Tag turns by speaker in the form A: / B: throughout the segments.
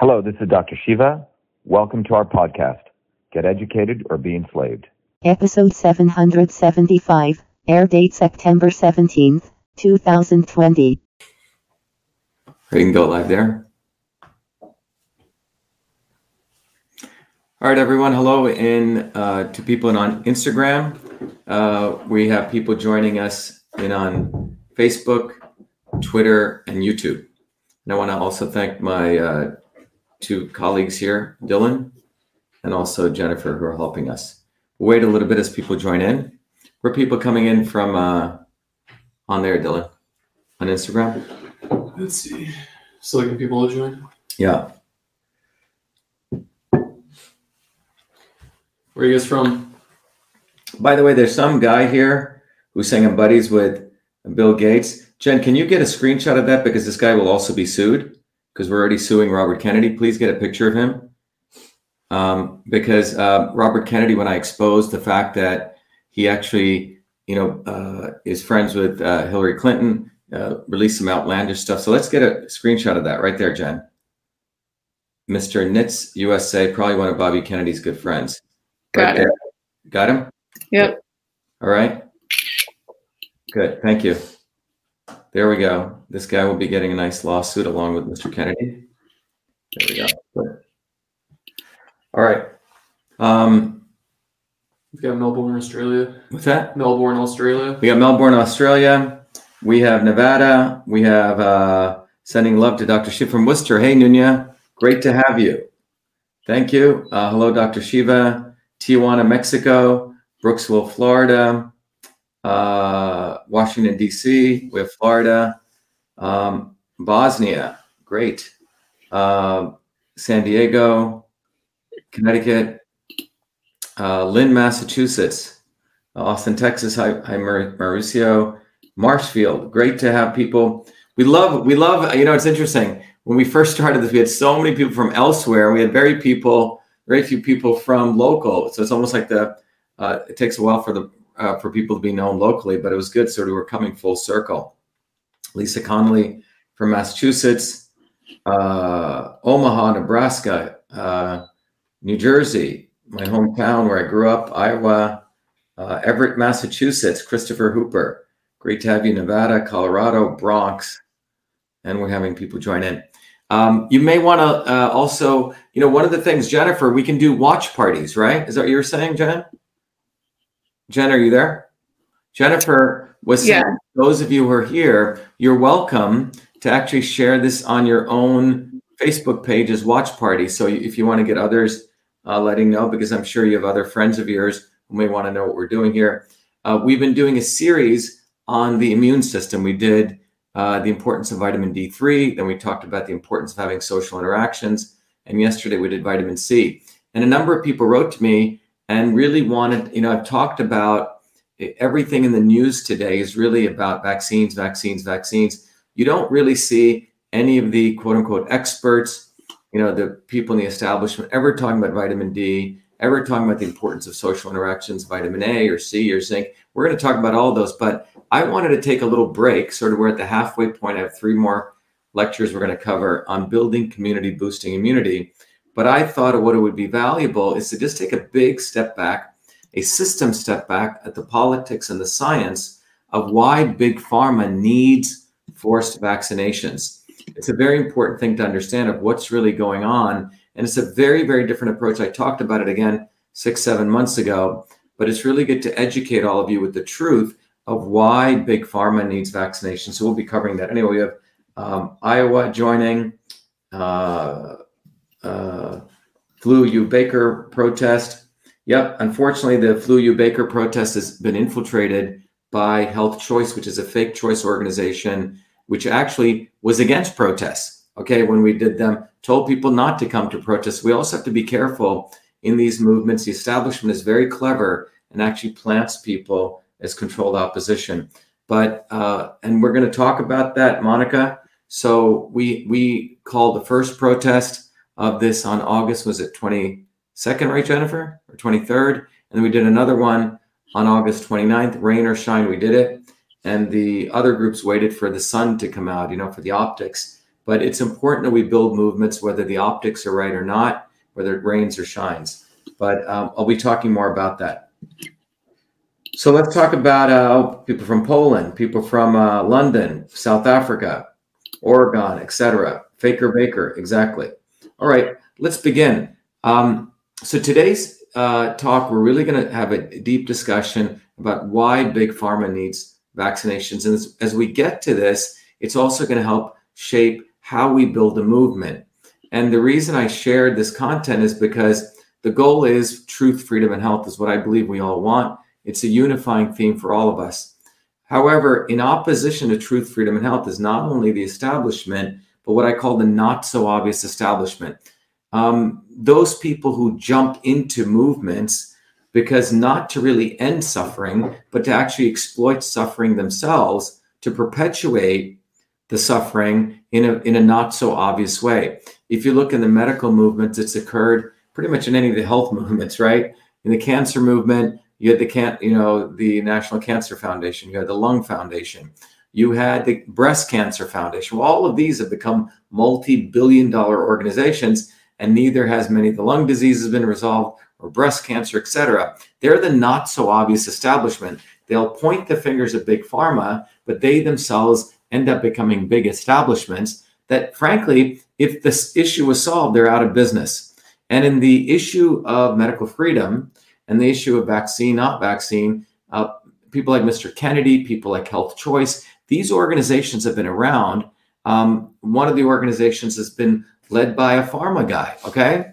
A: Hello, this is Dr. Shiva. Welcome to our podcast, Get Educated or Be Enslaved.
B: Episode 775, air date September 17th, 2020.
C: You can go live there. All right, everyone. Hello, and uh, to people on Instagram. Uh, we have people joining us in on Facebook, Twitter, and YouTube. And I want to also thank my uh, two colleagues here, Dylan and also Jennifer, who are helping us. We'll wait a little bit as people join in. Where people coming in from uh, on there, Dylan? On Instagram?
D: Let's see. Still looking people to join.
C: Yeah.
D: Where are you guys from?
C: By the way, there's some guy here who's saying I'm buddies with Bill Gates. Jen, can you get a screenshot of that? Because this guy will also be sued because we're already suing Robert Kennedy. Please get a picture of him. Um, because uh, Robert Kennedy, when I exposed the fact that he actually, you know, uh, is friends with uh, Hillary Clinton, uh, released some outlandish stuff. So let's get a screenshot of that right there, Jen. Mr. Nitz USA, probably one of Bobby Kennedy's good friends.
E: Got
C: Right
E: it.
C: there. Got him?
E: Yep.
C: All right. Good. Thank you. There we go. This guy will be getting a nice lawsuit along with Mr. Kennedy. There we go. All right. Um,
D: We've got Melbourne, Australia.
C: what's that?
D: Melbourne, Australia.
C: We got Melbourne, Australia. We have Nevada. We have uh, sending love to Dr. Shiva from Worcester. Hey, Nunya. Great to have you. Thank you. Uh, hello, Dr. Shiva. Tijuana, Mexico. Brooksville, Florida. Uh, Washington, D.C. We have Florida. Um, Bosnia. Great. Uh, San Diego. Connecticut. Uh, Lynn, Massachusetts. Austin, Texas. Hi, hi Maur- Mauricio. Marshfield. Great to have people. We love, we love, you know, it's interesting. When we first started this, we had so many people from elsewhere. We had very people, very few people from local. So it's almost like the, uh, it takes a while for the, uh, for people to be known locally, but it was good. So we were coming full circle. Lisa Connolly from Massachusetts, uh, Omaha, Nebraska, uh, New Jersey, my hometown where I grew up, Iowa, uh, Everett, Massachusetts, Christopher Hooper. Great to have you, Nevada, Colorado, Bronx, and we're having people join in. Um, you may want to uh, also, you know, one of the things, Jennifer, we can do watch parties, right? Is that what you were saying, Jen? Jen, are you there? Jennifer was saying,
E: Yeah.
C: those of you who are here, you're welcome to actually share this on your own Facebook page as watch party. So if you want to get others uh, letting know, because I'm sure you have other friends of yours who may want to know what we're doing here. Uh, we've been doing a series on the immune system. We did uh, the importance of vitamin D3, then we talked about the importance of having social interactions, and yesterday we did vitamin C. And a number of people wrote to me and really wanted, you know, I've talked about everything in the news today is really about vaccines, vaccines, vaccines. You don't really see any of the quote unquote experts, you know, the people in the establishment ever talking about vitamin D, ever talking about the importance of social interactions, vitamin A or C or zinc. We're going to talk about all those, but I wanted to take a little break. Sort of, we're at the halfway point. I have three more lectures we're going to cover on building community, boosting immunity. But I thought what it would be valuable is to just take a big step back, a system step back at the politics and the science of why big pharma needs forced vaccinations. It's a very important thing to understand of what's really going on. And it's a very, very different approach. I talked about it again six, seven months ago, but it's really good to educate all of you with the truth of why big pharma needs vaccination. So we'll be covering that. Anyway, we have um, Iowa joining, uh, uh, flu U Baker protest. Yep, unfortunately, the flu U Baker protest has been infiltrated by Health Choice, which is a fake choice organization, which actually was against protests. Okay, when we did them, told people not to come to protests. We also have to be careful in these movements. The establishment is very clever and actually plants people as controlled opposition. But uh, and we're going to talk about that, Monica. So we we called the first protest of this on August was it 22nd, right, Jennifer, or 23rd, and then we did another one on August 29th. Rain or shine, we did it, and the other groups waited for the sun to come out, you know, for the optics. but it's important that we build movements, whether the optics are right or not, whether it rains or shines. But um, I'll be talking more about that. So let's talk about uh, people from Poland, people from uh, London, South Africa, Oregon, etc. Faker Baker, exactly. All right, let's begin. Um, so today's uh, talk, we're really going to have a deep discussion about why big pharma needs vaccinations, and as, as we get to this, it's also going to help shape how we build a movement. And the reason I shared this content is because the goal is truth, freedom, and health is what I believe we all want. It's a unifying theme for all of us. However, in opposition to truth, freedom, and health is not only the establishment, but what I call the not so obvious establishment. Um, those people who jump into movements because not to really end suffering, but to actually exploit suffering themselves to perpetuate the suffering in a, in a not so obvious way. If you look in the medical movements, it's occurred pretty much in any of the health movements, right? In the cancer movement, you had the can, you know, the National Cancer Foundation, you had the Lung Foundation, you had the Breast Cancer Foundation. Well, all of these have become multi-billion dollar organizations, and neither has many of the lung diseases been resolved or breast cancer, etc. They're the not so obvious establishment. They'll point the fingers at big pharma, but they themselves end up becoming big establishments that, frankly, if this issue was solved, they're out of business. And in the issue of medical freedom and the issue of vaccine, not vaccine, uh, people like Mr. Kennedy, people like Health Choice, these organizations have been around. Um, one of the organizations has been led by a pharma guy, okay?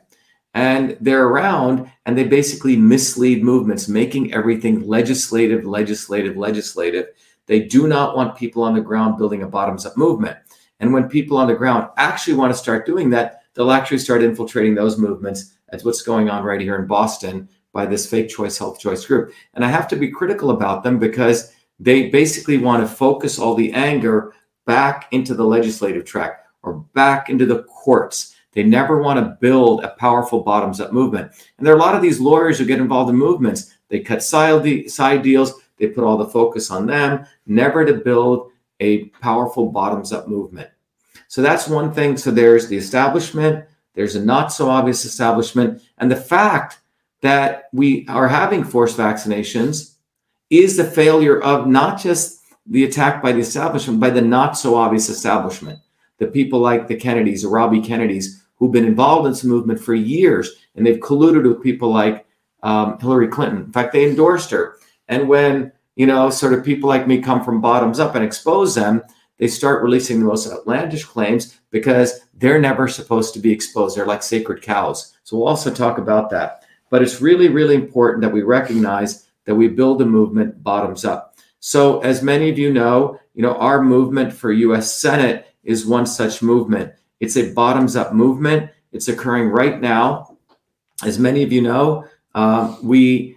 C: And they're around and they basically mislead movements, making everything legislative, legislative, legislative. They do not want people on the ground building a bottoms up movement. And when people on the ground actually want to start doing that, they'll actually start infiltrating those movements. That's what's going on right here in Boston by this fake choice health choice group. And I have to be critical about them because they basically want to focus all the anger back into the legislative track or back into the courts. They never want to build a powerful bottoms up movement. And there are a lot of these lawyers who get involved in movements. They cut side deals, they put all the focus on them, never to build a powerful bottoms up movement. So that's one thing. So there's the establishment, there's a not so obvious establishment, and the fact that we are having forced vaccinations is the failure of not just the attack by the establishment, by the not so obvious establishment. The people like the Kennedys, the Robbie Kennedys, who've been involved in this movement for years, and they've colluded with people like um, Hillary Clinton. In fact, they endorsed her. And when you know, sort of people like me come from bottoms up and expose them, they start releasing the most outlandish claims because they're never supposed to be exposed. They're like sacred cows. So we'll also talk about that. But it's really, really important that we recognize that we build a movement bottoms up. So as many of you know, you know, our movement for US Senate is one such movement. It's a bottoms up movement. It's occurring right now. As many of you know, uh, we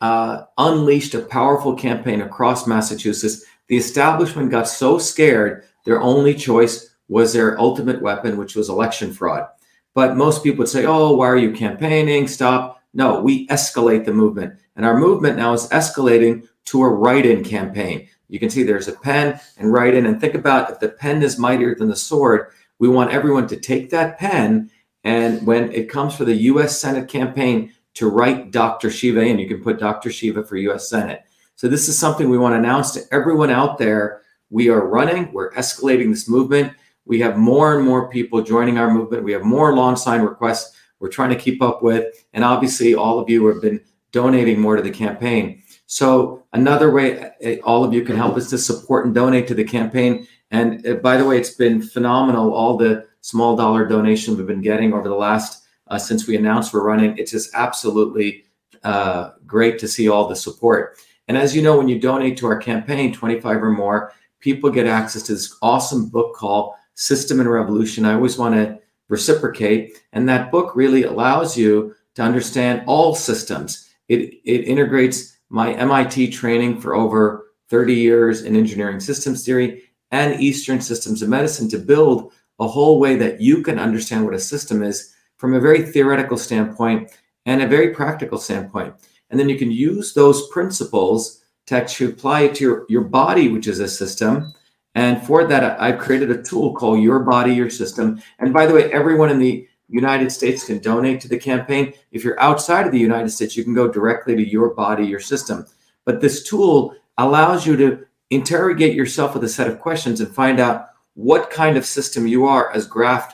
C: uh, unleashed a powerful campaign across Massachusetts. The establishment got so scared, their only choice was their ultimate weapon, which was election fraud. But most people would say, oh, why are you campaigning? Stop. No, we escalate the movement. And our movement now is escalating to a write in campaign. You can see there's a pen and write in. And think about if the pen is mightier than the sword, we want everyone to take that pen. And when it comes for the US Senate campaign, to write Dr. Shiva in. You can put Dr. Shiva for US Senate. So this is something we want to announce to everyone out there. We are running, we're escalating this movement. We have more and more people joining our movement. We have more lawn sign requests we're trying to keep up with. And obviously, all of you have been donating more to the campaign. So another way eh, all of you can help is to support and donate to the campaign. And eh, by the way, it's been phenomenal. All the small dollar donations we've been getting over the last uh, since we announced we're running. It's just absolutely uh, great to see all the support. And as you know, when you donate to our campaign, 25 or more, people get access to this awesome book called System and Revolution. I always want to reciprocate. And that book really allows you to understand all systems. It, it integrates my MIT training for over 30 years in engineering systems theory and Eastern systems of medicine to build a whole way that you can understand what a system is from a very theoretical standpoint and a very practical standpoint. And then you can use those principles to actually apply it to your, your body, which is a system, And for that, I've created a tool called Your Body, Your System. And by the way, everyone in the United States can donate to the campaign. If you're outside of the United States, you can go directly to Your Body, Your System. But this tool allows you to interrogate yourself with a set of questions and find out what kind of system you are as graphed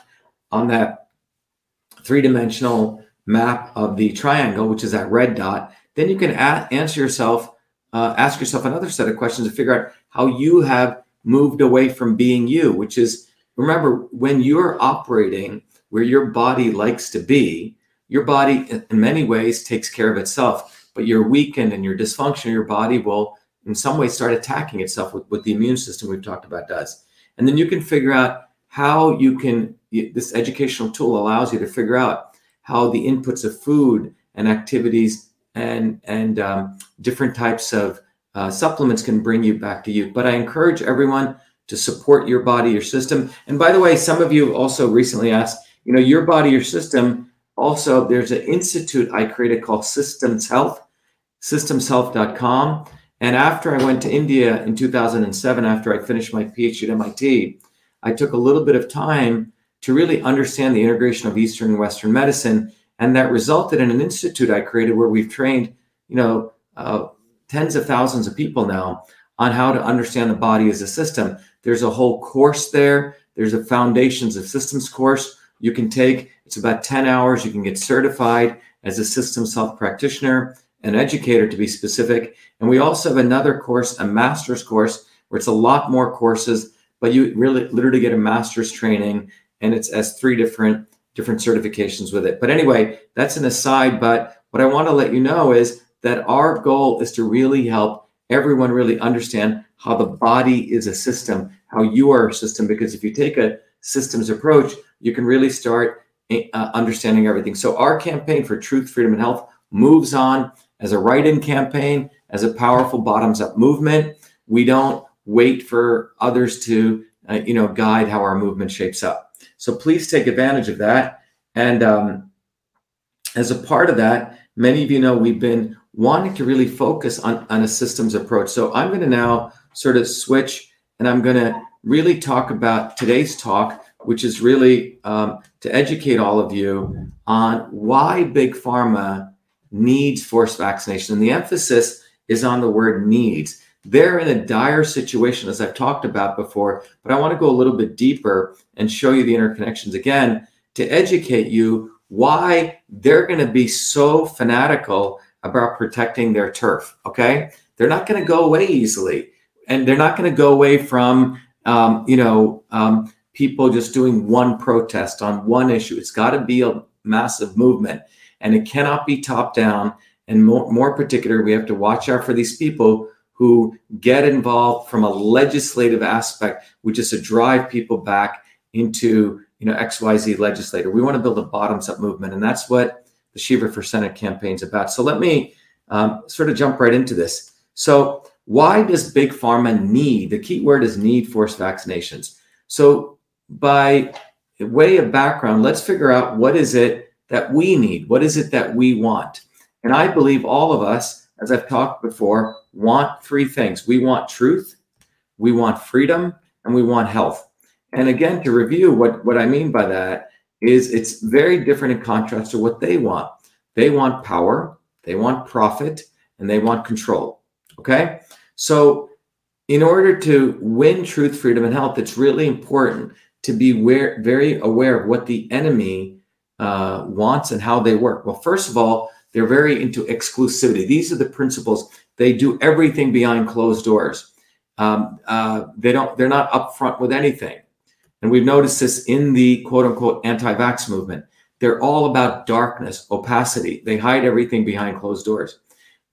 C: on that three dimensional map of the triangle, which is that red dot. Then you can a- answer yourself, uh, ask yourself another set of questions to figure out how you have moved away from being you, which is remember when you're operating where your body likes to be, your body in many ways takes care of itself, but you're weakened and you're dysfunctional, your body will in some ways start attacking itself with what the immune system we've talked about does. And then you can figure out how you can, this educational tool allows you to figure out how the inputs of food and activities and, and um, different types of uh, supplements can bring you back to you. But I encourage everyone to support your body, your system. And by the way, some of you also recently asked, you know, your body, your system. Also, there's an institute I created called Systems Health, systemshealth.com. And after I went to India in 2007, after I finished my PhD at MIT, I took a little bit of time to really understand the integration of Eastern and Western medicine. And that resulted in an institute I created where we've trained, you know, uh, tens of thousands of people now on how to understand the body as a system. There's a whole course there. There's a foundations of systems course you can take. It's about 10 hours. You can get certified as a systems health practitioner, an educator to be specific. And we also have another course, a master's course, where it's a lot more courses, but you really literally get a master's training and it's as three different different certifications with it. But anyway, that's an aside. But what I want to let you know is that our goal is to really help everyone really understand how the body is a system, how you are a system. Because if you take a systems approach, you can really start uh, understanding everything. So our campaign for truth, freedom, and health moves on as a write-in campaign, as a powerful bottoms-up movement. We don't wait for others to, uh, you know, guide how our movement shapes up. So please take advantage of that. And um, as a part of that, many of you know we've been wanting to really focus on, on a systems approach. So I'm going to now sort of switch and I'm going to really talk about today's talk, which is really um, to educate all of you on why Big Pharma needs forced vaccination. And the emphasis is on the word needs. They're in a dire situation, as I've talked about before, but I want to go a little bit deeper and show you the interconnections again to educate you why they're going to be so fanatical about protecting their turf. Okay. They're not going to go away easily. And they're not going to go away from, um, you know, um, people just doing one protest on one issue. It's got to be a massive movement and it cannot be top down. And more, more particular, we have to watch out for these people who get involved from a legislative aspect, which is to drive people back into you know XYZ legislator. We want to build a bottoms up movement, and that's what the Shiva for Senate campaign is about. So let me um, sort of jump right into this. So why does big pharma need? The key word is need forced vaccinations. So by way of background, let's figure out what is it that we need. What is it that we want? And I believe all of us, as I've talked before, want three things. We want truth, we want freedom, and we want health. And again, to review what, what I mean by that is it's very different in contrast to what they want. They want power, they want profit, and they want control. Okay. So, in order to win truth, freedom, and health, it's really important to be very aware of what the enemy uh, wants and how they work. Well, first of all, they're very into exclusivity. These are the principles. They do everything behind closed doors. Um, uh, they don't. They're not upfront with anything. And we've noticed this in the quote unquote anti vax movement. They're all about darkness, opacity. They hide everything behind closed doors.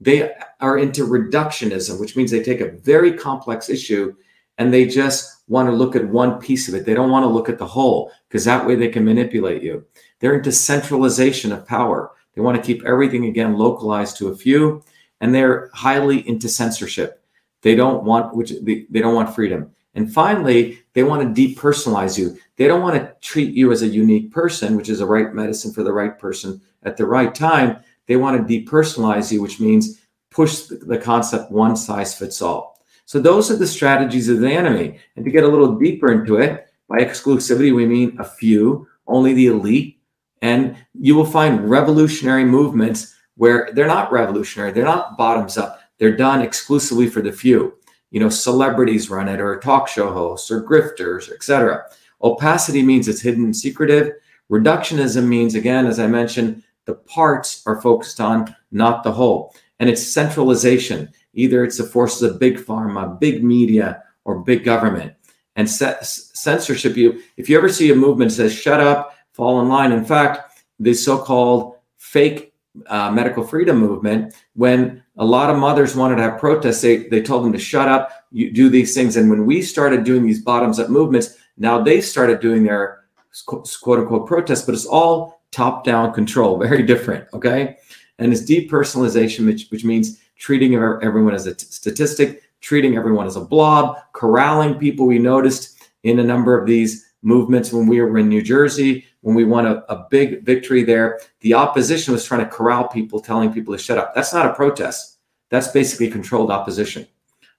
C: They are into reductionism, which means they take a very complex issue and they just want to look at one piece of it. They don't want to look at the whole because that way they can manipulate you. They're into centralization of power. They want to keep everything again localized to a few, and they're highly into censorship. They don't want which they, they don't want freedom. And finally, they want to depersonalize you. They don't want to treat you as a unique person, which is the right medicine for the right person at the right time. They want to depersonalize you, which means push the concept one size fits all. So those are the strategies of the enemy. And to get a little deeper into it, by exclusivity, we mean a few, only the elite. And you will find revolutionary movements where they're not revolutionary, they're not bottoms up, they're done exclusively for the few. You know, celebrities run it, or talk show hosts, or grifters, etc. Opacity means it's hidden and secretive. Reductionism means, again, as I mentioned, the parts are focused on, not the whole. And it's centralization. Either it's the forces of big pharma, big media, or big government. And censorship, you if you ever see a movement that says shut up, fall in line. In fact, the so-called fake uh, medical freedom movement, when a lot of mothers wanted to have protests, they, they told them to shut up, you do these things. And when we started doing these bottoms-up movements, now they started doing their quote unquote protests, but it's all top-down control, very different. Okay. And it's depersonalization, which, which means treating everyone as a t- statistic, treating everyone as a blob, corralling people. We noticed in a number of these movements when we were in New Jersey, when we won a, a big victory there, the opposition was trying to corral people, telling people to shut up. That's not a protest. That's basically controlled opposition.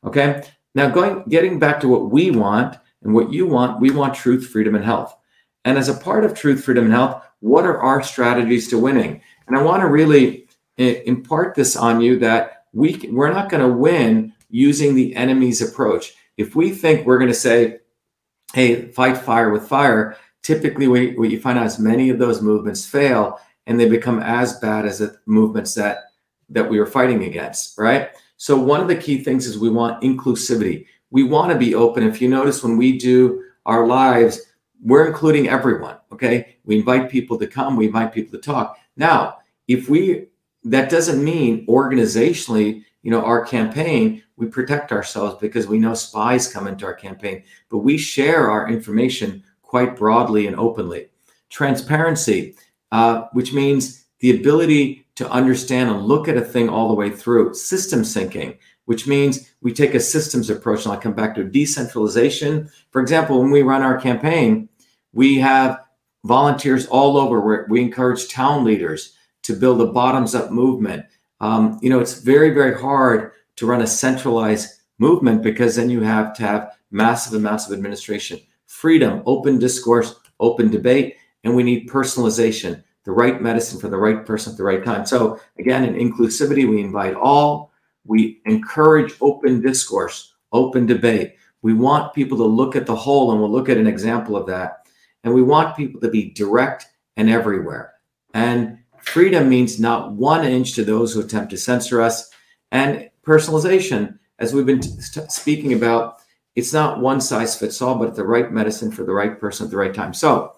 C: Okay. Now, going getting back to what we want and what you want, we want truth, freedom, and health. And as a part of truth, freedom, and health, what are our strategies to winning? And I want to really impart this on you that we we're not going to win using the enemy's approach. If we think we're going to say, "Hey, fight fire with fire," typically what, what you find out is many of those movements fail and they become as bad as the movements that that we were fighting against. Right. So one of the key things is we want inclusivity. We want to be open. If you notice, when we do our lives, we're including everyone. Okay, we invite people to come. We invite people to talk. Now, if we that doesn't mean organizationally, you know, our campaign, we protect ourselves because we know spies come into our campaign, but we share our information quite broadly and openly. Transparency, uh, which means the ability to understand and look at a thing all the way through. Systems thinking, which means we take a systems approach. And I'll come back to decentralization. For example, when we run our campaign, we have volunteers all over. we encourage town leaders to build a bottoms up movement. Um, you know, it's very, very hard to run a centralized movement because then you have to have massive amounts of administration, freedom, open discourse, open debate, and we need personalization, the right medicine for the right person at the right time. So, again, in inclusivity, we invite all, we encourage open discourse, open debate. We want people to look at the whole, and we'll look at an example of that. And we want people to be direct and everywhere. And Freedom means not one inch to those who attempt to censor us. And personalization, as we've been speaking about, it's not one size fits all, but the right medicine for the right person at the right time. So,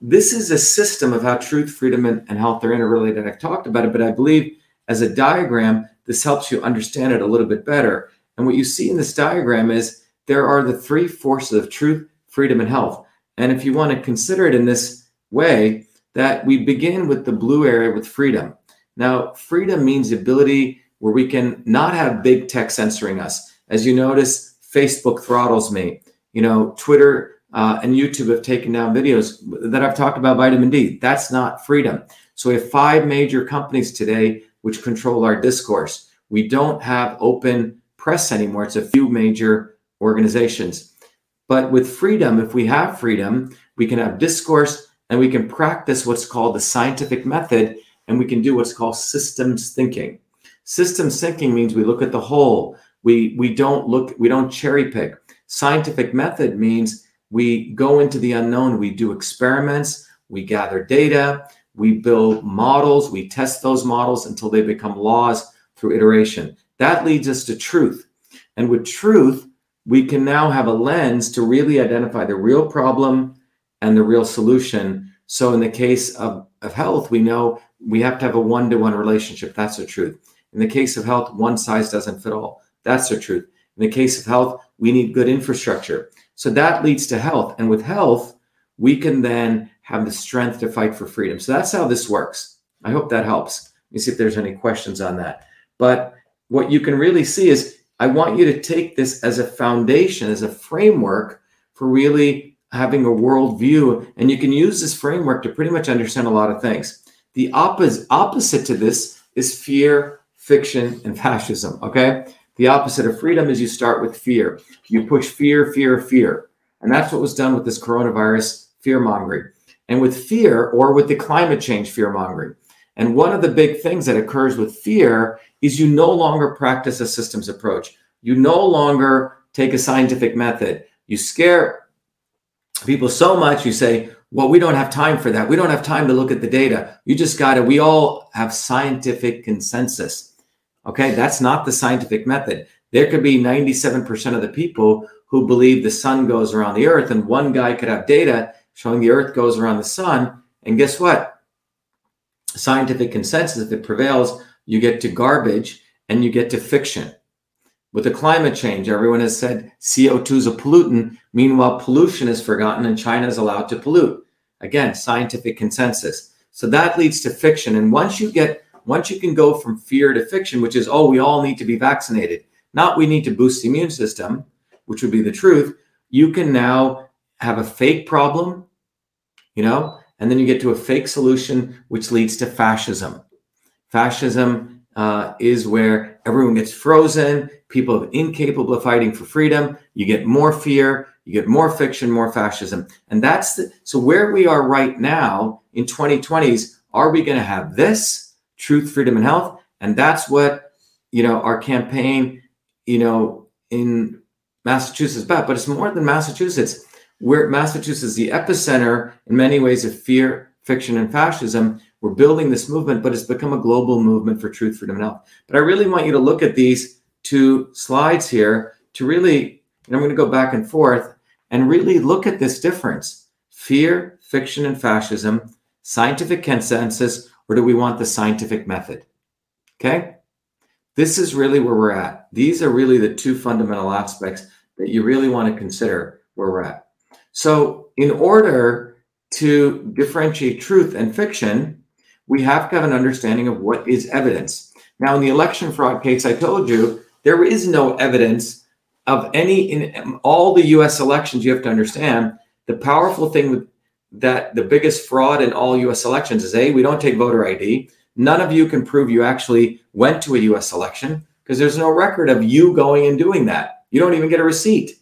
C: this is a system of how truth, freedom, and, and health are interrelated. I've talked about it, but I believe as a diagram, this helps you understand it a little bit better. And what you see in this diagram is there are the three forces of truth, freedom, and health. And if you want to consider it in this way, that we begin with the blue area with freedom. Now, freedom means ability where we can not have big tech censoring us. As you notice, Facebook throttles me. You know, Twitter uh, and YouTube have taken down videos that I've talked about vitamin D. That's not freedom. So we have five major companies today which control our discourse. We don't have open press anymore. It's a few major organizations. But with freedom, if we have freedom, we can have discourse and we can practice what's called the scientific method and we can do what's called systems thinking. Systems thinking means we look at the whole. We we don't look we don't cherry pick. Scientific method means we go into the unknown we do experiments we gather data we build models we test those models until they become laws through iteration. That leads us to truth. And with truth we can now have a lens to really identify the real problem and the real solution. So in the case of, of health, we know we have to have a one-to-one relationship. That's the truth. In the case of health, one size doesn't fit all. That's the truth. In the case of health, we need good infrastructure. So that leads to health. And with health, we can then have the strength to fight for freedom. So that's how this works. I hope that helps. Let me see if there's any questions on that. But what you can really see is I want you to take this as a foundation, as a framework for really having a worldview, and you can use this framework to pretty much understand a lot of things. The opposite opposite to this is fear, fiction, and fascism. Okay, The opposite of freedom is you start with fear. You push fear, fear, fear. And that's what was done with this coronavirus fear mongering. And with fear or with the climate change fear mongering. And one of the big things that occurs with fear is you no longer practice a systems approach. You no longer take a scientific method. You scare people so much, you say, well, we don't have time for that. We don't have time to look at the data. You just got to, we all have scientific consensus. Okay, that's not the scientific method. There could be 97% of the people who believe the sun goes around the earth, and one guy could have data showing the earth goes around the sun. And guess what? Scientific consensus, if it prevails, you get to garbage and you get to fiction. With the climate change, everyone has said CO2 is a pollutant. Meanwhile, pollution is forgotten and China is allowed to pollute. Again, scientific consensus. So that leads to fiction. And once you get, once you can go from fear to fiction, which is, oh, we all need to be vaccinated, not we need to boost the immune system, which would be the truth, you can now have a fake problem, you know, and then you get to a fake solution, which leads to fascism. Fascism uh, is where everyone gets frozen, people are incapable of fighting for freedom. You get more fear, you get more fiction, more fascism. And that's the, so where we are right now in 2020s, are we going to have this truth, freedom, and health? And that's what, you know, our campaign, you know, in Massachusetts, but, but it's more than Massachusetts. Where Massachusetts is the epicenter in many ways of fear, fiction, and fascism. We're building this movement, but it's become a global movement for truth, freedom, and health. But I really want you to look at these two slides here to really, and I'm going to go back and forth and really look at this difference fear, fiction, and fascism, scientific consensus, or do we want the scientific method? Okay. This is really where we're at. These are really the two fundamental aspects that you really want to consider where we're at. So, in order to differentiate truth and fiction, we have to have an understanding of what is evidence. Now, in the election fraud case, I told you there is no evidence of any in all the US elections. You have to understand the powerful thing with that the biggest fraud in all US elections is A, we don't take voter ID. None of you can prove you actually went to a US election because there's no record of you going and doing that. You don't even get a receipt.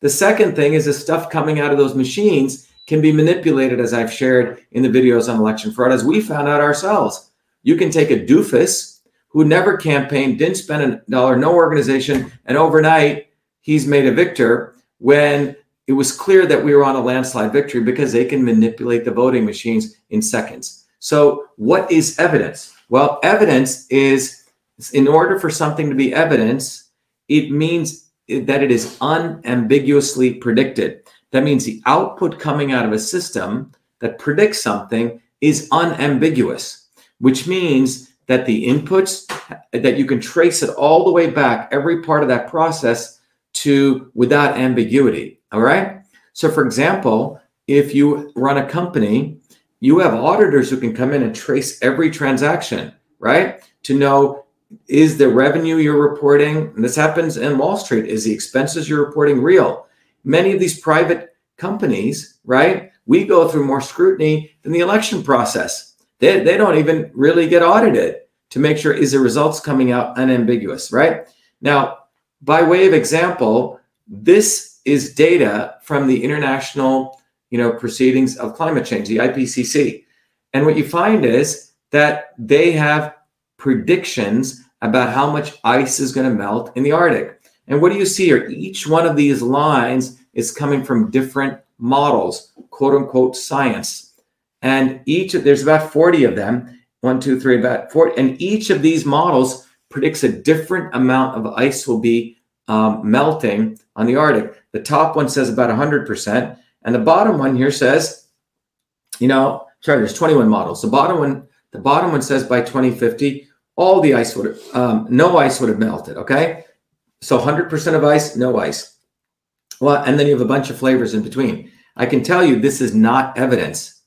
C: The second thing is the stuff coming out of those machines can be manipulated, as I've shared in the videos on election fraud, as we found out ourselves. You can take a doofus who never campaigned, didn't spend a dollar, no organization, and overnight he's made a victor when it was clear that we were on a landslide victory because they can manipulate the voting machines in seconds. So, what is evidence? Well, evidence is in order for something to be evidence, it means that it is unambiguously predicted. That means the output coming out of a system that predicts something is unambiguous, which means that the inputs that you can trace it all the way back, every part of that process to without ambiguity. All right. So, for example, if you run a company, you have auditors who can come in and trace every transaction, right? To know is the revenue you're reporting, and this happens in Wall Street, is the expenses you're reporting real? Many of these private companies, right? We go through more scrutiny than the election process. They, they don't even really get audited to make sure is the results coming out unambiguous, right? Now, by way of example, this is data from the international, you know, proceedings of climate change, the IPCC. And what you find is that they have predictions about how much ice is going to melt in the Arctic. And what do you see here? Each one of these lines is coming from different models, quote unquote science. And each, there's about 40 of them one, two, three, about 40. And each of these models predicts a different amount of ice will be um, melting on the Arctic. The top one says about 100%. And the bottom one here says, you know, sorry, there's 21 models. The bottom one, the bottom one says by 2050, all the ice would um, no ice would have melted. Okay. So 100% of ice, no ice. Well, and then you have a bunch of flavors in between. I can tell you this is not evidence.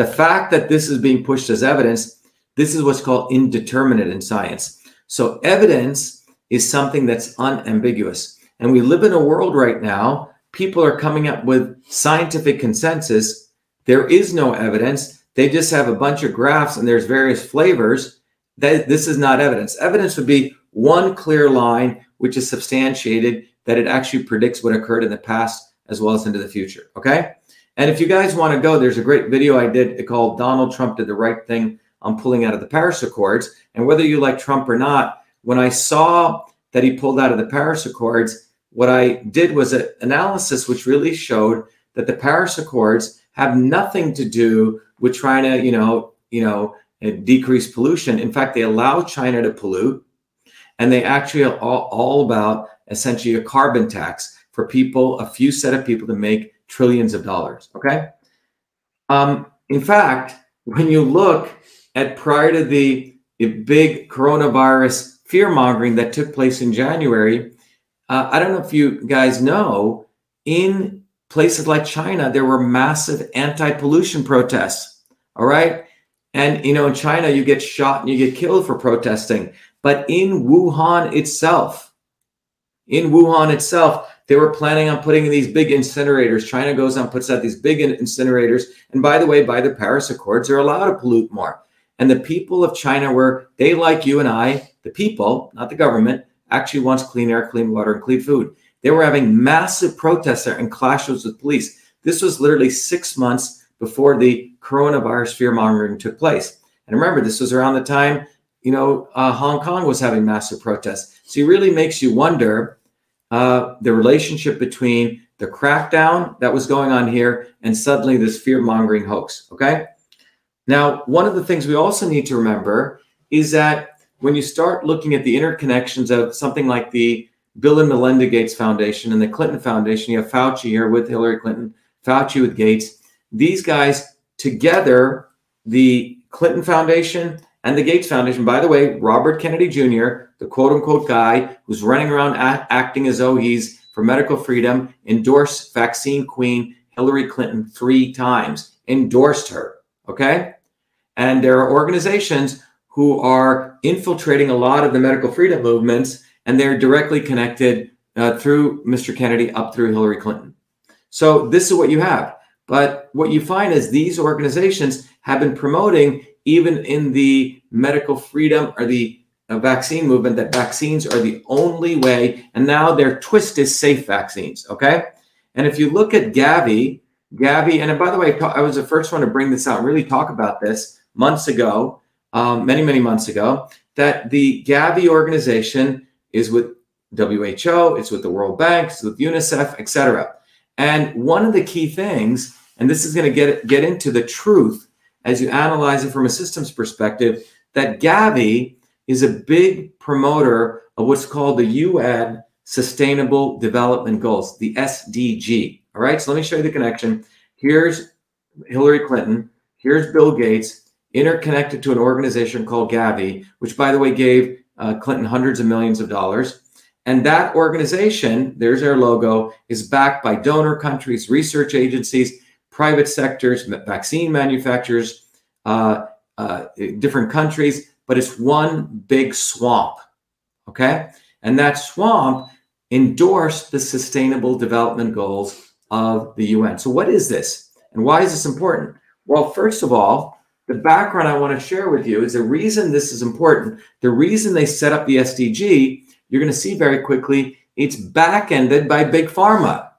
C: The fact that this is being pushed as evidence, this is what's called indeterminate in science. So evidence is something that's unambiguous. And we live in a world right now, people are coming up with scientific consensus. There is no evidence. They just have a bunch of graphs and there's various flavors. That this is not evidence. Evidence would be one clear line, which is substantiated that it actually predicts what occurred in the past as well as into the future. Okay. And if you guys want to go, there's a great video I did called Donald Trump Did the Right Thing on Pulling Out of the Paris Accords. And whether you like Trump or not, when I saw that he pulled out of the Paris Accords, what I did was an analysis which really showed that the Paris Accords have nothing to do with trying to, you know, you know, decrease pollution. In fact, they allow China to pollute, and they actually are all, all about essentially a carbon tax for people, a few set of people to make trillions of dollars. Okay. Um, in fact, when you look at prior to the, the big coronavirus fear mongering that took place in January, uh, I don't know if you guys know, in places like China, there were massive anti pollution protests. All right. And, you know, in China, you get shot and you get killed for protesting. But in Wuhan itself, in Wuhan itself, they were planning on putting in these big incinerators. China goes on, puts out these big incinerators. And by the way, by the Paris Accords, they're allowed to pollute more. And the people of China were, they like you and I, the people, not the government, actually wants clean air, clean water, and clean food. They were having massive protests there and clashes with police. This was literally six months before the coronavirus fear mongering took place. And remember, this was around the time, you know, uh, Hong Kong was having massive protests. So it really makes you wonder uh, the relationship between the crackdown that was going on here and suddenly this fear mongering hoax. Okay. Now, one of the things we also need to remember is that when you start looking at the interconnections of something like the Bill and Melinda Gates Foundation and the Clinton Foundation, you have Fauci here with Hillary Clinton, Fauci with Gates. These guys together, the Clinton Foundation and the Gates Foundation, by the way, Robert Kennedy Jr., the quote unquote guy who's running around acting as though he's for medical freedom, endorsed vaccine queen Hillary Clinton three times, endorsed her. Okay. And there are organizations who are infiltrating a lot of the medical freedom movements, and they're directly connected uh, through Mr. Kennedy up through Hillary Clinton. So this is what you have. But what you find is these organizations have been promoting, even in the medical freedom or the uh, vaccine movement, that vaccines are the only way. And now their twist is safe vaccines. Okay. And if you look at Gavi, Gavi, and by the way, I was the first one to bring this out really talk about this months ago, um, many, many months ago, that the Gavi organization is with WHO, it's with the World Bank, it's with UNICEF, etc. And one of the key things, and this is going to get get into the truth as you analyze it from a systems perspective, that Gavi is a big promoter of what's called the UN Sustainable Development Goals, the SDG. All right, so let me show you the connection. Here's Hillary Clinton, here's Bill Gates, interconnected to an organization called Gavi, which, by the way, gave uh, Clinton hundreds of millions of dollars. And that organization, there's their logo, is backed by donor countries, research agencies, private sectors, vaccine manufacturers, uh, uh, different countries, but it's one big swamp. Okay. And that swamp endorsed the sustainable development goals of the UN. So, what is this? And why is this important? Well, first of all, the background I want to share with you is the reason this is important. The reason they set up the SDG, you're going to see very quickly, it's back ended by Big Pharma.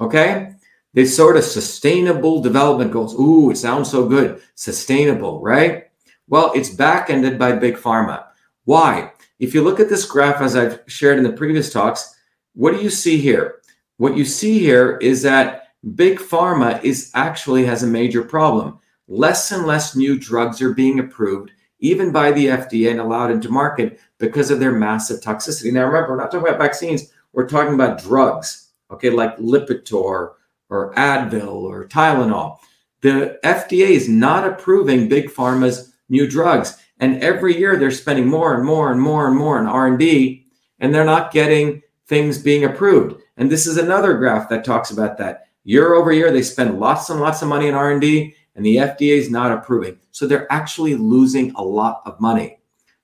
C: Okay? This sort of sustainable development goals. Ooh, it sounds so good. Sustainable, right? Well, it's back ended by Big Pharma. Why? If you look at this graph, as I've shared in the previous talks, what do you see here? What you see here is that Big Pharma is actually has a major problem less and less new drugs are being approved, even by the FDA and allowed into market because of their massive toxicity. Now, remember, we're not talking about vaccines, we're talking about drugs, okay, like Lipitor or Advil or Tylenol. The FDA is not approving big pharma's new drugs. And every year they're spending more and more and more and more in R&D, and they're not getting things being approved. And this is another graph that talks about that. Year over year, they spend lots and lots of money in R&D, and the FDA is not approving. So they're actually losing a lot of money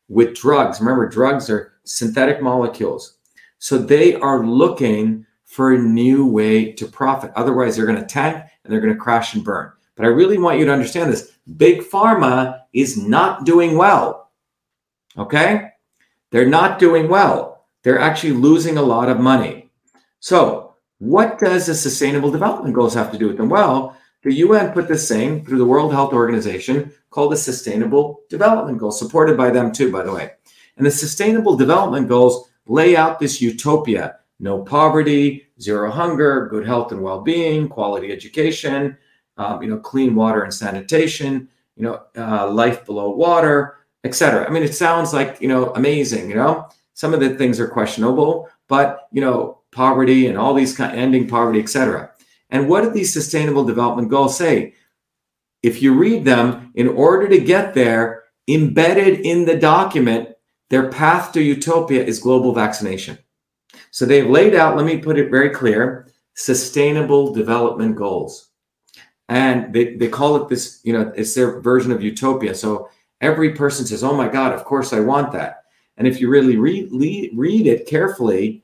C: with drugs. Remember, drugs are synthetic molecules. So they are looking for a new way to profit. Otherwise, they're going to tank and they're going to crash and burn. But I really want you to understand this. Big pharma is not doing well. Okay? They're not doing well. They're actually losing a lot of money. So, what does the Sustainable Development Goals have to do with them? Well, the UN put this thing through the World Health Organization called the Sustainable Development Goals, supported by them too, by the way. And the Sustainable Development Goals lay out this utopia no poverty, zero hunger, good health and well being, quality education, um, you know, clean water and sanitation, you know, uh, life below water, etc. I mean, it sounds like you know amazing. You know, some of the things are questionable, but you know, poverty and all these kind, ending poverty, etc. And what do these sustainable development goals say? If you read them, in order to get there, embedded in the document, their path to utopia is global vaccination. So they've laid out, let me put it very clear, sustainable development goals. And they, they call it this, you know, it's their version of utopia. So every person says, oh my God, of course I want that. And if you really read, read, read it carefully,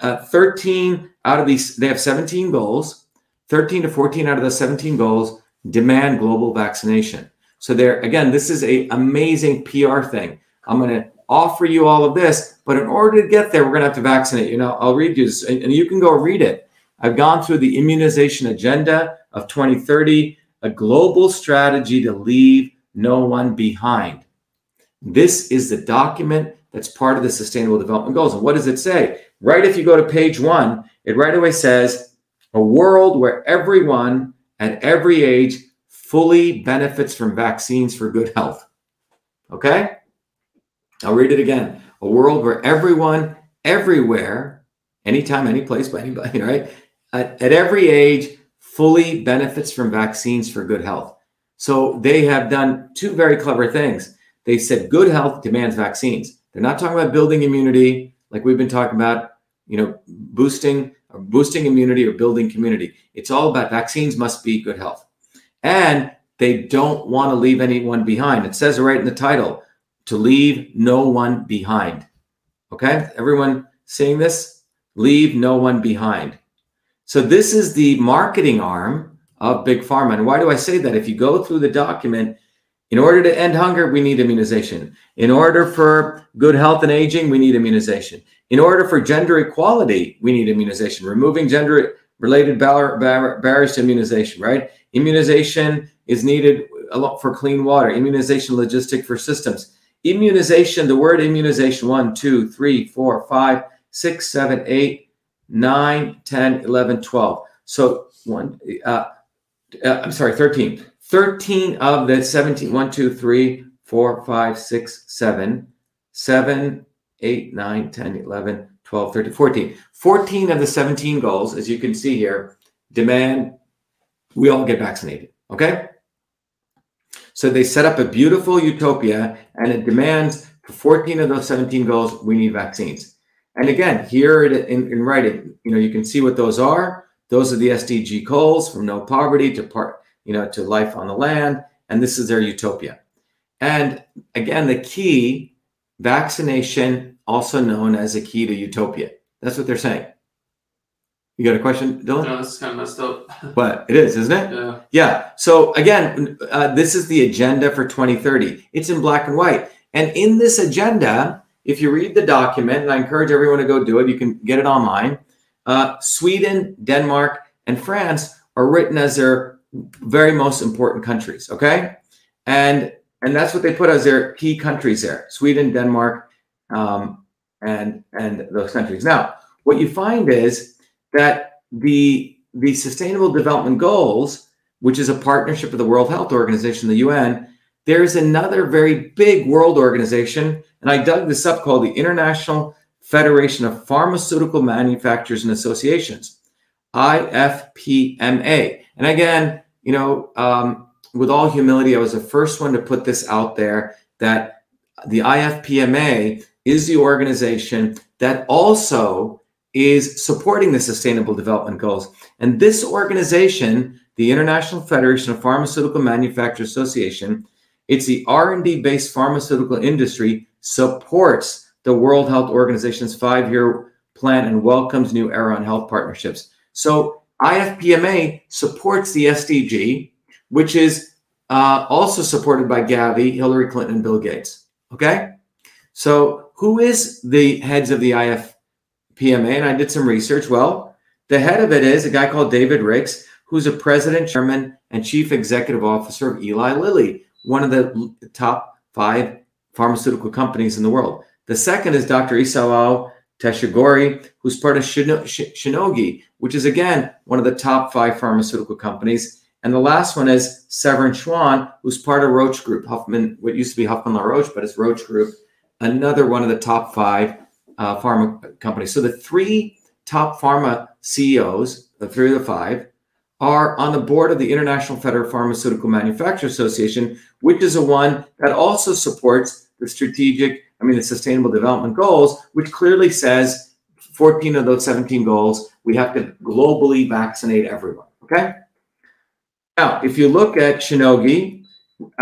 C: uh, 13 out of these, they have 17 goals. 13 to 14 out of the 17 goals demand global vaccination. So there, again, this is a amazing PR thing. I'm going to offer you all of this, but in order to get there, we're going to have to vaccinate you. Know, I'll read you this, and you can go read it. I've gone through the immunization agenda of 2030, a global strategy to leave no one behind. This is the document that's part of the Sustainable Development Goals. And what does it say? Right if you go to page one, it right away says a world where everyone at every age fully benefits from vaccines for good health. Okay? I'll read it again. A world where everyone, everywhere, anytime, any place, by anybody, right? At, at every age, fully benefits from vaccines for good health. So they have done two very clever things. They said good health demands vaccines. They're not talking about building immunity like we've been talking about, you know, boosting or boosting immunity or building community. It's all about vaccines must be good health. And they don't want to leave anyone behind. It says right in the title, to leave no one behind. Okay? Everyone seeing this? Leave no one behind. So this is the marketing arm of Big Pharma. And why do I say that? If you go through the document, in order to end hunger, we need immunization. In order for good health and aging, we need immunization. In order for gender equality, we need immunization. Removing gender related bar- bar- barriers to immunization, right? Immunization is needed a lot for clean water, immunization logistic for systems. Immunization, the word immunization, one, two, three, four, five, six, seven, eight, nine, 10, 11, 12. So one, uh, uh, I'm sorry, 13. 13 of the 17, 1, 2, 3, 4, 5, 6, 7, 7, 8, 9, 10, 11, 12, 13, 14. 14 of the 17 goals, as you can see here, demand we all get vaccinated. Okay? So they set up a beautiful utopia and it demands for 14 of those 17 goals, we need vaccines. And again, here in, in writing, you know, you can see what those are. Those are the SDG goals from no poverty to part you know, to life on the land. And this is their utopia. And again, the key vaccination, also known as a key to utopia. That's what they're saying. You got a question, Dylan?
D: No, this is kind of messed up.
C: But it is, isn't it?
D: Yeah.
C: Yeah. So again, uh, this is the agenda for 2030. It's in black and white. And in this agenda, if you read the document, and I encourage everyone to go do it, you can get it online. Uh, Sweden, Denmark, and France are written as their very most important countries. Okay, and and that's what they put as their key countries there: Sweden, Denmark, um, and and those countries. Now, what you find is that the the Sustainable Development Goals, which is a partnership of the World Health Organization, the UN, there's another very big world organization, and I dug this up called the International Federation of Pharmaceutical Manufacturers and Associations, IFPMA. And again, you know, um, with all humility, I was the first one to put this out there that the IFPMA is the organization that also is supporting the Sustainable Development Goals. And this organization, the International Federation of Pharmaceutical Manufacturers Association, it's the R&D based pharmaceutical industry supports the World Health Organization's five-year plan and welcomes new era on health partnerships. So IFPMA supports the SDG, which is uh, also supported by Gavi, Hillary Clinton, and Bill Gates. Okay? So who is the heads of the IFPMA? And I did some research. Well, the head of it is a guy called David Ricks, who's a president, chairman, and chief executive officer of Eli Lilly, one of the top five pharmaceutical companies in the world. The second is Dr. Isao Teshigori, who's part of Shionogi, which is again one of the top five pharmaceutical companies. And the last one is Severin Schwan, who's part of Roche Group, Hoffmann, what used to be Hoffmann La Roche, but it's Roche Group, another one of the top five uh, pharma companies. So the three top pharma CEOs, the three of the five, are on the board of the International Federal Pharmaceutical Manufacturers Association, which is a one that also supports the strategic, I mean, the sustainable development goals, which clearly says 14 of those 17 goals, we have to globally vaccinate everyone. Okay. Now, if you look at Shionogi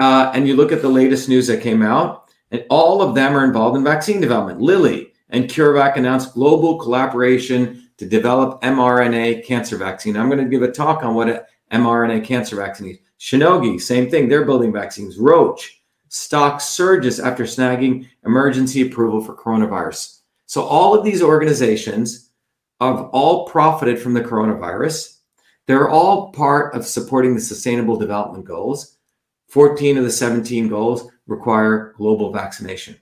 C: uh, and you look at the latest news that came out, and all of them are involved in vaccine development. Lilly and CureVac announced global collaboration to develop mRNA cancer vaccine. I'm going to give a talk on what mRNA cancer vaccine is. Shionogi, same thing. They're building vaccines. Roche, stock surges after snagging emergency approval for coronavirus. So all of these organizations have all profited from the coronavirus. They're all part of supporting the sustainable development goals. 14 of the 17 goals require global vaccination.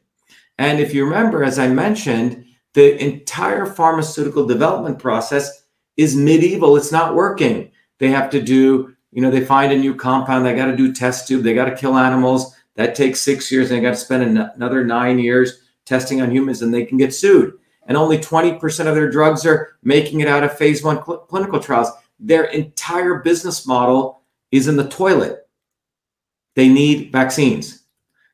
C: And if you remember, as I mentioned, the entire pharmaceutical development process is medieval. It's not working. They have to do, you know, they find a new compound, they got to do test tube, they got to kill animals. That takes six years, and they got to spend another nine years testing on humans, and they can get sued. And only 20% of their drugs are making it out of phase one cl- clinical trials. Their entire business model is in the toilet. They need vaccines.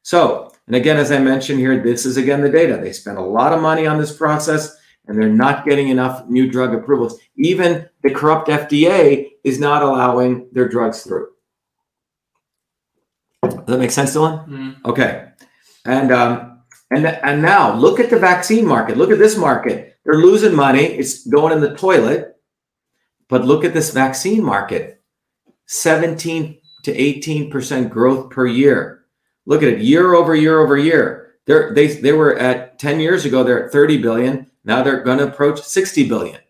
C: So, and again, as I mentioned here, this is again the data. They spend a lot of money on this process and they're not getting enough new drug approvals. Even the corrupt FDA is not allowing their drugs through. Does that make sense, Dylan? Mm. Okay. And um, and and now look at the vaccine market. Look at this market. They're losing money. It's going in the toilet. But look at this vaccine market. 17 to 18% growth per year. Look at it year over year over year. They're, they they were at 10 years ago, they're at 30 billion. Now they're going to approach 60 billion.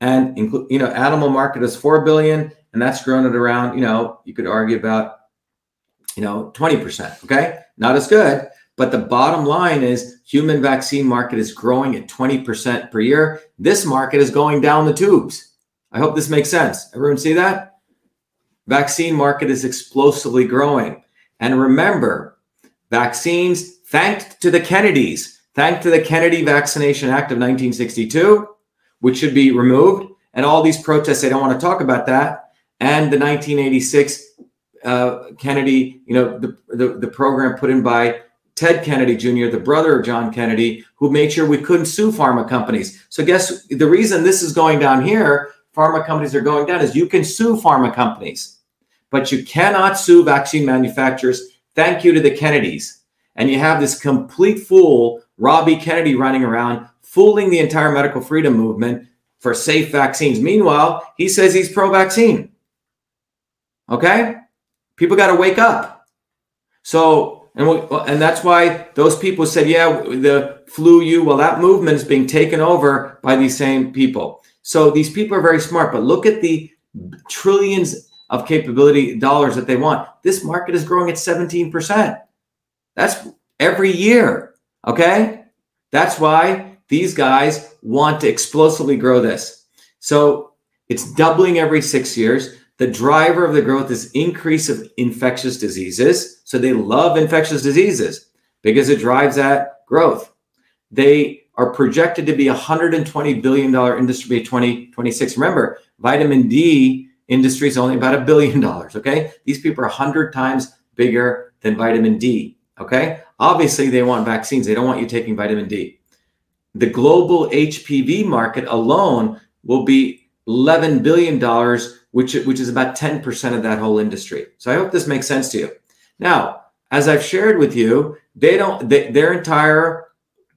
C: And include, you know, animal market is 4 billion, and that's grown at around, you know, you could argue about, you know, 20%. Okay. Not as good. But the bottom line is human vaccine market is growing at 20% per year. This market is going down the tubes. I hope this makes sense. Everyone see that? Vaccine market is explosively growing. And remember, vaccines, thanks to the Kennedys, thanks to the Kennedy Vaccination Act of 1962, which should be removed, and all these protests, they don't want to talk about that, and the 1986 uh, Kennedy, you know, the, the, the program put in by Ted Kennedy Jr., the brother of John Kennedy, who made sure we couldn't sue pharma companies. So, guess the reason this is going down here, pharma companies are going down, is you can sue pharma companies but you cannot sue vaccine manufacturers. Thank you to the Kennedys. And you have this complete fool, Robbie Kennedy, running around fooling the entire medical freedom movement for safe vaccines. Meanwhile, he says he's pro vaccine. Okay? People got to wake up. So, and, we, and that's why those people said, yeah, the flu you, well, that movement is being taken over by these same people. So these people are very smart, but look at the trillions of capability dollars that they want. This market is growing at 17%. That's every year. Okay. That's why these guys want to explosively grow this. So it's doubling every six years. The driver of the growth is increase of infectious diseases. So they love infectious diseases because it drives that growth. They are projected to be a $120 billion industry by 2026. Remember, vitamin D industry is only about a billion dollars. Okay. These people are 100 times bigger than vitamin D. Okay. Obviously, they want vaccines. They don't want you taking vitamin D. The global HPV market alone will be $11 billion, which, which is about 10% of that whole industry. So I hope this makes sense to you. Now, as I've shared with you, they don't, they, their entire,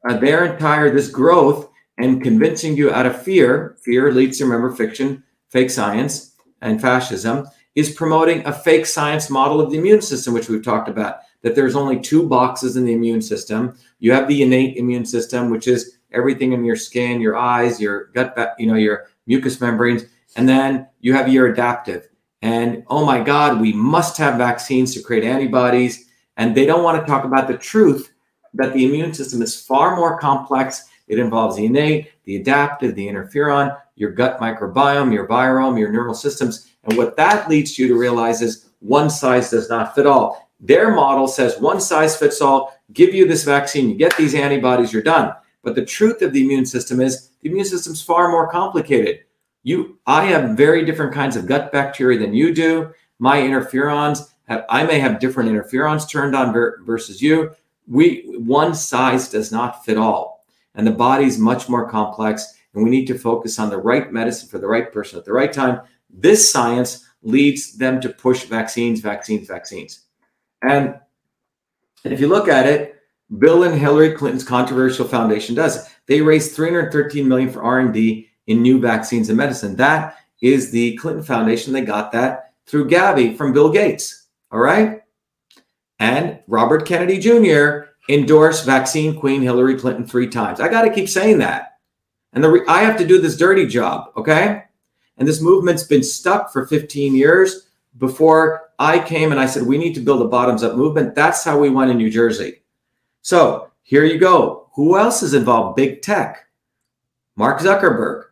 C: uh, their entire, this growth and convincing you out of fear, fear leads to, remember, fiction, fake science, and fascism is promoting a fake science model of the immune system, which we've talked about. that there's only two boxes in the immune system. You have the innate immune system, which is everything in your skin, your eyes, your gut, you know, your mucous membranes, and then you have your adaptive. And oh my God, we must have vaccines to create antibodies. And they don't want to talk about the truth that the immune system is far more complex. It involves the innate, the adaptive, the interferon, your gut microbiome, your virome, your neural systems. And what that leads you to realize is one size does not fit all. Their model says one size fits all, give you this vaccine, you get these antibodies, you're done. But the truth of the immune system is the immune system's far more complicated. You, I have very different kinds of gut bacteria than you do. My interferons, have, I may have different interferons turned on ver- versus you. We one size does not fit all, and the body's much more complex. And we need to focus on the right medicine for the right person at the right time. This science leads them to push vaccines, vaccines, vaccines. And if you look at it, Bill and Hillary Clinton's controversial foundation does it. They raised 313 million for R&D in new vaccines and medicine. That is the Clinton Foundation. They got that through Gavi from Bill Gates. All right. And Robert Kennedy Jr. endorsed vaccine queen Hillary Clinton three times. I got to keep saying that. And the re- I have to do this dirty job. Okay. And this movement's been stuck for 15 years before I came and I said, we need to build a bottoms up movement. That's how we won in New Jersey. So here you go. Who else is involved? Big tech. Mark Zuckerberg.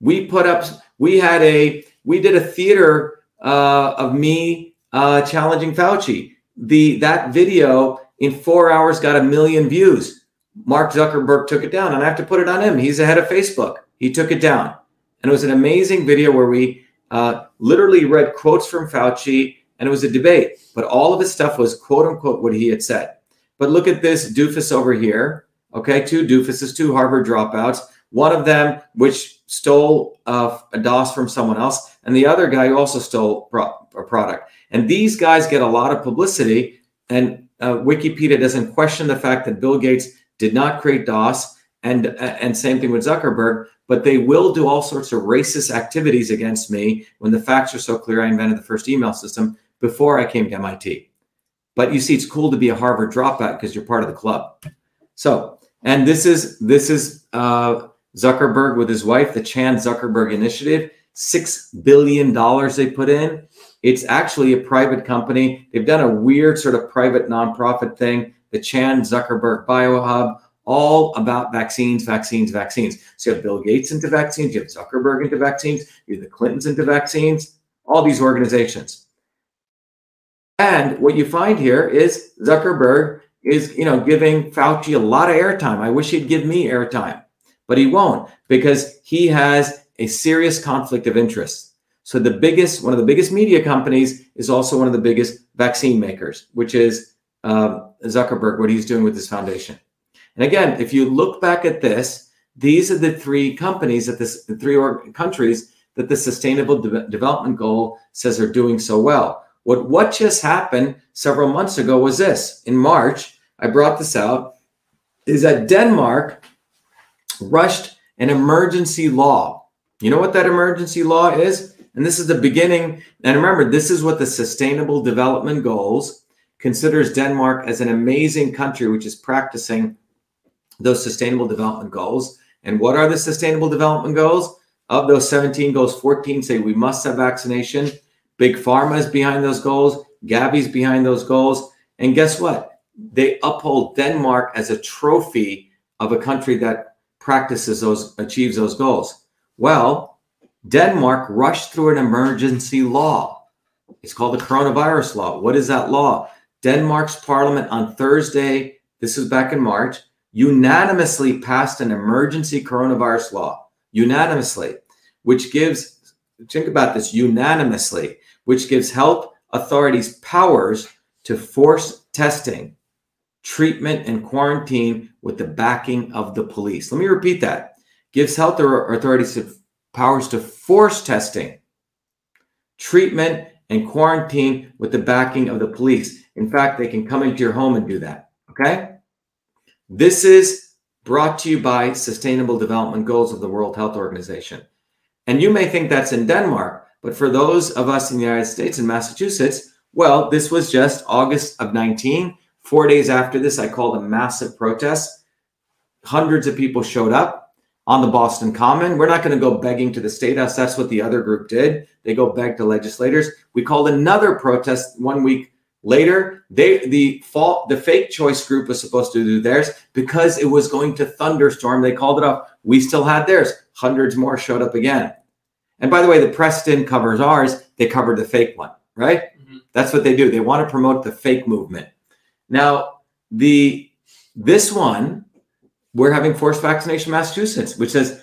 C: We put up, we had a, we did a theater uh, of me uh, challenging Fauci. The that video in four hours got a million views. Mark Zuckerberg took it down, and I have to put it on him. He's the head of Facebook. He took it down, and it was an amazing video where we uh, literally read quotes from Fauci, and it was a debate. But all of his stuff was quote unquote what he had said. But look at this doofus over here. Okay, two doofuses, two Harvard dropouts. One of them, which stole uh, a DOS from someone else, and the other guy who also stole pro- a product. And these guys get a lot of publicity, and uh, Wikipedia doesn't question the fact that Bill Gates did not create DOS, and and same thing with Zuckerberg. But they will do all sorts of racist activities against me when the facts are so clear. I invented the first email system before I came to MIT. But you see, it's cool to be a Harvard dropout because you're part of the club. So, and this is this is uh, Zuckerberg with his wife, the Chan Zuckerberg Initiative. Six billion dollars they put in. It's actually a private company. They've done a weird sort of private nonprofit thing, the Chan Zuckerberg Biohub, all about vaccines, vaccines, vaccines. So you have Bill Gates into vaccines, you have Zuckerberg into vaccines, you have the Clintons into vaccines, all these organizations. And what you find here is Zuckerberg is, you know, giving Fauci a lot of airtime. I wish he'd give me airtime but he won't because he has a serious conflict of interest. So the biggest, one of the biggest media companies is also one of the biggest vaccine makers, which is uh, Zuckerberg, what he's doing with this foundation. And again, if you look back at this, these are the three companies that this, the three countries that the Sustainable De- Development Goal says are doing so well. What what just happened several months ago was this. In March, I brought this out. Is that Denmark rushed an emergency law. You know what that emergency law is? And this is the beginning. And remember, this is what the Sustainable Development Goals considers Denmark as an amazing country which is practicing those Sustainable Development Goals. And what are the Sustainable Development Goals? Of those 17 goals, 14 say we must have vaccination. Big Pharma is behind those goals. Gavi's behind those goals. And guess what? They uphold Denmark as a trophy of a country that practices those achieves those goals? Well, Denmark rushed through an emergency law. It's called the coronavirus law. What is that law? Denmark's parliament on Thursday, this is back in March, unanimously passed an emergency coronavirus law. Unanimously, which gives think about this unanimously, which gives health authorities powers to force testing treatment, and quarantine with the backing of the police. Let me repeat that. Gives health authorities powers to force testing, treatment, and quarantine with the backing of the police. In fact, they can come into your home and do that. Okay? This is brought to you by Sustainable Development Goals of the World Health Organization. And you may think that's in Denmark, but for those of us in the United States and Massachusetts, well, this was just August of 19 Four days after this, I called a massive protest. Hundreds of people showed up on the Boston Common. We're not going to go begging to the State House. That's what the other group did. They go beg to legislators. We called another protest one week later. They the fault the fake choice group was supposed to do theirs because it was going to thunderstorm. They called it off. We still had theirs. Hundreds more showed up again. And by the way, the Preston covers ours. They covered the fake one, right?
D: Mhm.
C: That's what they do. They want to promote the fake movement. Now, the this one, we're having forced vaccination in Massachusetts, which says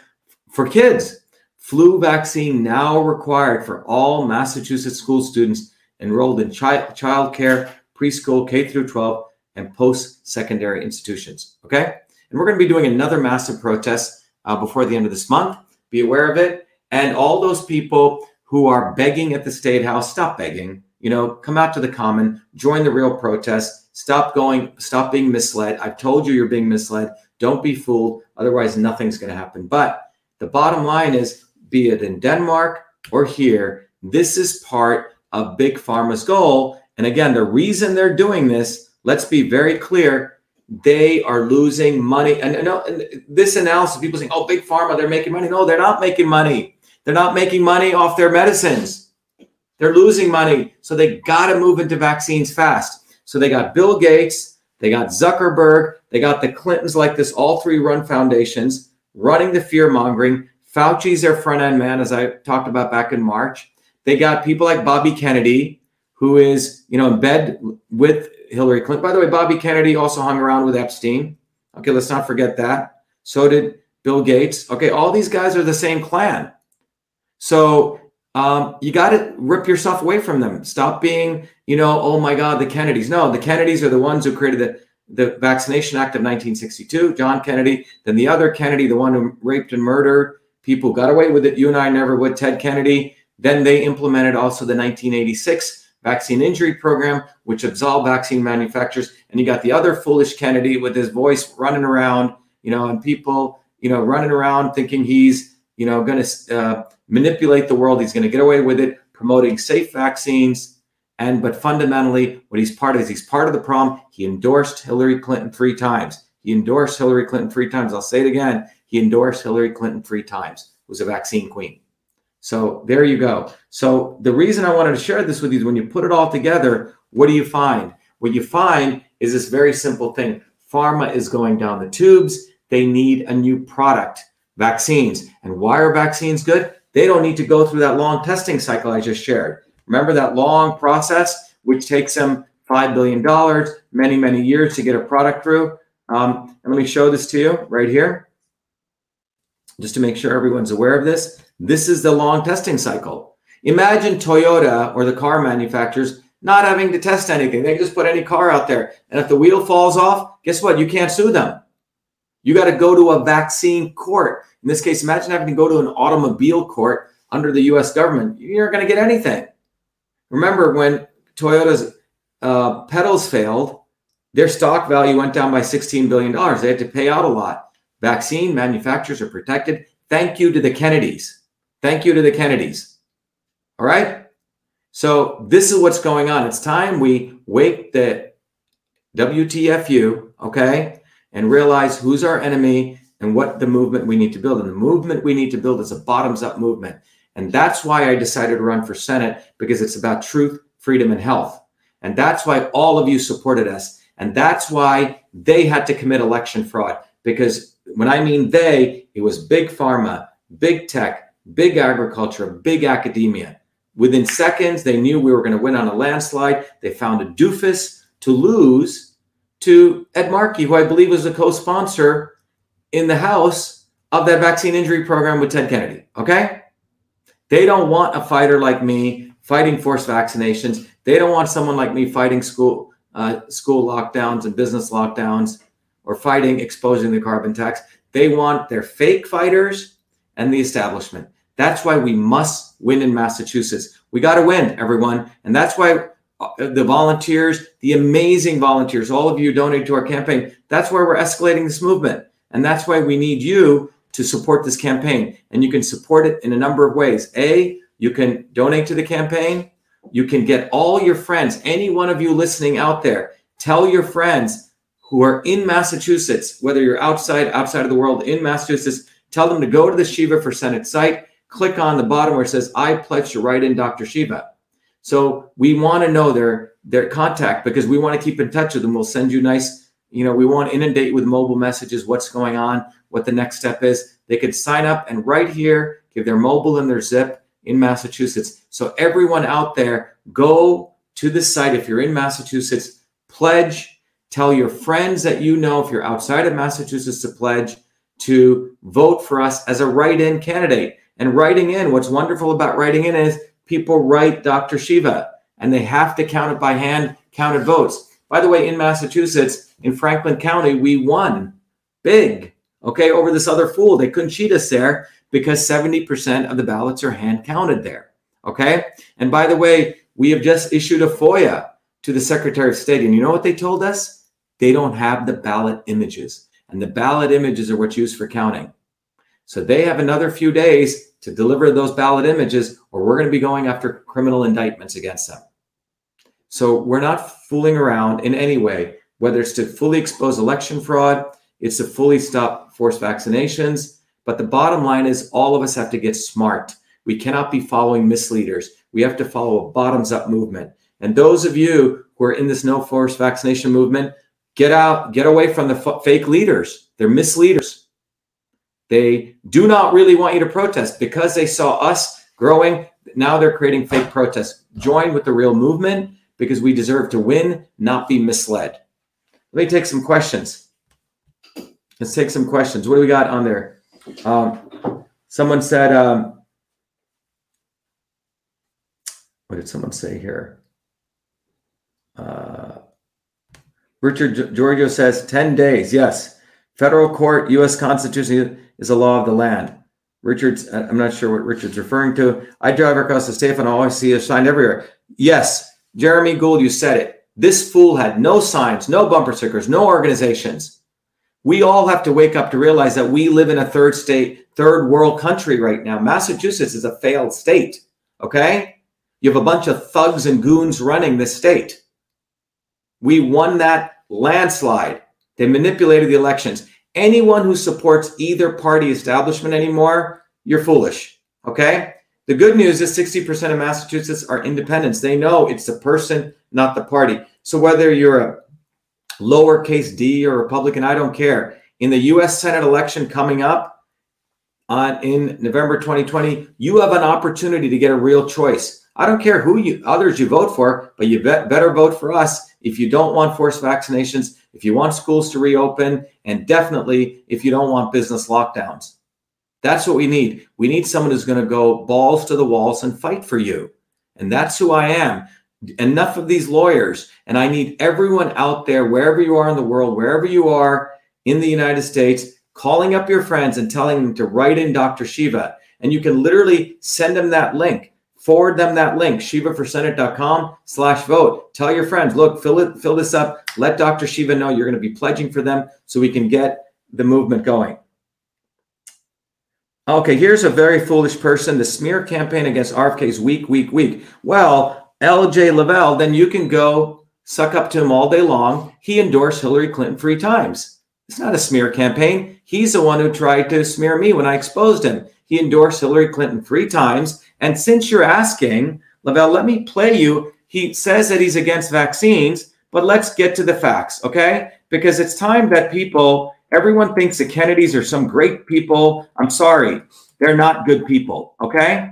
C: for kids, flu vaccine now required for all Massachusetts school students enrolled in child child care, preschool, K through 12, and post-secondary institutions. Okay, and we're going to be doing another massive protest uh, before the end of this month. Be aware of it, and all those people who are begging at the state house, stop begging. You know, come out to the common, join the real protest. Stop going, stop being misled. I've told you you're being misled. Don't be fooled. Otherwise, nothing's going to happen. But the bottom line is be it in Denmark or here, this is part of Big Pharma's goal. And again, the reason they're doing this, let's be very clear, they are losing money. And, and, this analysis, people saying, oh, Big Pharma, they're making money. No, they're not making money. They're not making money off their medicines. They're losing money. So they got to move into vaccines fast. So they got Bill Gates, they got Zuckerberg, they got the Clintons like this, all three run foundations running the fear mongering. Fauci's their front end man, as I talked about back in March. They got people like Bobby Kennedy, who is, you know, in bed with Hillary Clinton. By the way, Bobby Kennedy also hung around with Epstein. Okay, let's not forget that. So did Bill Gates. Okay, all these guys are the same clan. So um, you got to rip yourself away from them. Stop being, you know, oh my God, the Kennedys. No, the Kennedys are the ones who created the, the Vaccination Act of 1962, John Kennedy. Then the other Kennedy, the one who raped and murdered people, got away with it. You and I never would, Ted Kennedy. Then they implemented also the 1986 vaccine injury program, which absolved vaccine manufacturers. And you got the other foolish Kennedy with his voice running around, you know, and people, you know, running around thinking he's, you know, going to uh, manipulate the world. He's going to get away with it, promoting safe vaccines. And but fundamentally, what he's part of is he's part of the problem. He endorsed Hillary Clinton three times. He endorsed Hillary Clinton three times. I'll say it again. He endorsed Hillary Clinton three times. Was a vaccine queen. So there you go. So the reason I wanted to share this with you is when you put it all together, what do you find? What you find is this very simple thing. Pharma is going down the tubes. They need a new product, vaccines. And why are vaccines good? They don't need to go through that long testing cycle I just shared. Remember that long process, which takes them $5 billion, many, many years to get a product through. Um, and let me show this to you right here, just to make sure everyone's aware of this. This is the long testing cycle. Imagine Toyota or the car manufacturers not having to test anything. They just put any car out there. And if the wheel falls off, guess what? You can't sue them. You got to go to a vaccine court. In this case, imagine having to go to an automobile court under the US government. You're not going to get anything. Remember when Toyota's uh, pedals failed, their stock value went down by $16 billion. They had to pay out a lot. Vaccine manufacturers are protected. Thank you to the Kennedys. Thank you to the Kennedys. All right. So this is what's going on. It's time we wake the WTFU, okay, and realize who's our enemy and what the movement we need to build. And the movement we need to build is a bottoms up movement. And that's why I decided to run for Senate because it's about truth, freedom, and health. And that's why all of you supported us. And that's why they had to commit election fraud. Because when I mean they, it was big pharma, big tech, big agriculture, big academia. Within seconds, they knew we were going to win on a landslide. They found a doofus to lose to Ed Markey, who I believe was a co sponsor in the House of that vaccine injury program with Ted Kennedy. Okay? They don't want a fighter like me fighting forced vaccinations. They don't want someone like me fighting school uh, school lockdowns and business lockdowns or fighting exposing the carbon tax. They want their fake fighters and the establishment. That's why we must win in Massachusetts. We got to win, everyone. And that's why uh, the volunteers, the amazing volunteers, all of you donate to our campaign. That's why we're escalating this movement. And that's why we need you to support this campaign. And you can support it in a number of ways. A, you can donate to the campaign. You can get all your friends, any one of you listening out there, Tell your friends who are in Massachusetts, whether you're outside, outside of the world, in Massachusetts, tell them to go to the Shiva for Senate site, click on the bottom where it says, I pledge to write in Dr. Shiva. So we want to know their their contact because we want to keep in touch with them. We'll send you nice, you know, we want to inundate with mobile messages, what's going on, what the next step is. They could sign up and right here give their mobile and their zip in Massachusetts. So everyone out there, go to the site if you're in Massachusetts, pledge, tell your friends that you know if you're outside of Massachusetts to pledge to vote for us as a write-in candidate. And writing in, what's wonderful about writing in is people write Dr. Shiva and they have to count it by hand counted votes. By the way, in Massachusetts, in Franklin County, we won big, okay, over this other fool. They couldn't cheat us there because 70% of the ballots are hand counted there, okay? And by the way, we have just issued a FOIA to the Secretary of State. And you know what they told us? They don't have the ballot images. And the ballot images are what's used for counting. So they have another few days to deliver those ballot images, or we're going to be going after criminal indictments against them. So we're not fooling around in any way, whether it's to fully expose election fraud, it's to fully stop forced vaccinations. But the bottom line is all of us have to get smart. We cannot be following misleaders. We have to follow a bottoms up movement. And those of you who are in this no forced vaccination movement, get out, get away from the f- fake leaders. They're misleaders. They do not really want you to protest because they saw us growing. Now they're creating fake protests. Join with the real movement because we deserve to win, not be misled. Let me take some questions. Let's take some questions. What do we got on there? Um, someone said, um, what did someone say here? Uh, Richard Giorgio says 10 days. Yes. Federal court, U.S. Constitution is a law of the land. Richard's, uh, I'm not sure what Richard's referring to. I drive across the state and all I always see a sign everywhere. Yes, Jeremy Gould, you said it. This fool had no signs, no bumper stickers, no organizations. We all have to wake up to realize that we live in a third state, third world country right now. Massachusetts is a failed state. Okay? You have a bunch of thugs and goons running this state. We won that landslide. They manipulated the elections. Anyone who supports either party establishment anymore, you're foolish. Okay? The good news is 60% of Massachusetts are independents. They know it's the person, not the party. So whether you're a lowercase d or Republican, I don't care. In the US Senate election coming up on in November 2020, you have an opportunity to get a real choice. I don't care who you others you vote for, but you bet, better vote for us if you don't want forced vaccinations, if you want schools to reopen, and definitely if you don't want business lockdowns. That's what we need. We need someone who's going to go balls to the walls and fight for you. And that's who I am. Enough of these lawyers. And I need everyone out there, wherever you are in the world, wherever you are in the United States, calling up your friends and telling them to write in Dr. Shiva. And you can literally send them that link, forward them that link, shivaforsenate.com slash vote. Tell your friends, look, fill it, fill this up. Let Dr. Shiva know you're going to be pledging for them so we can get the movement going. Okay, here's a very foolish person. The smear campaign against RFK is weak, weak, weak. Well, LJ Lavelle, then you can go suck up to him all day long. He endorsed Hillary Clinton three times. It's not a smear campaign. He's the one who tried to smear me when I exposed him. He endorsed Hillary Clinton three times. And since you're asking, Lavelle, let me play you. He says that he's against vaccines, but let's get to the facts, okay? Because it's time that people Everyone thinks the Kennedys are some great people. I'm sorry, they're not good people, okay?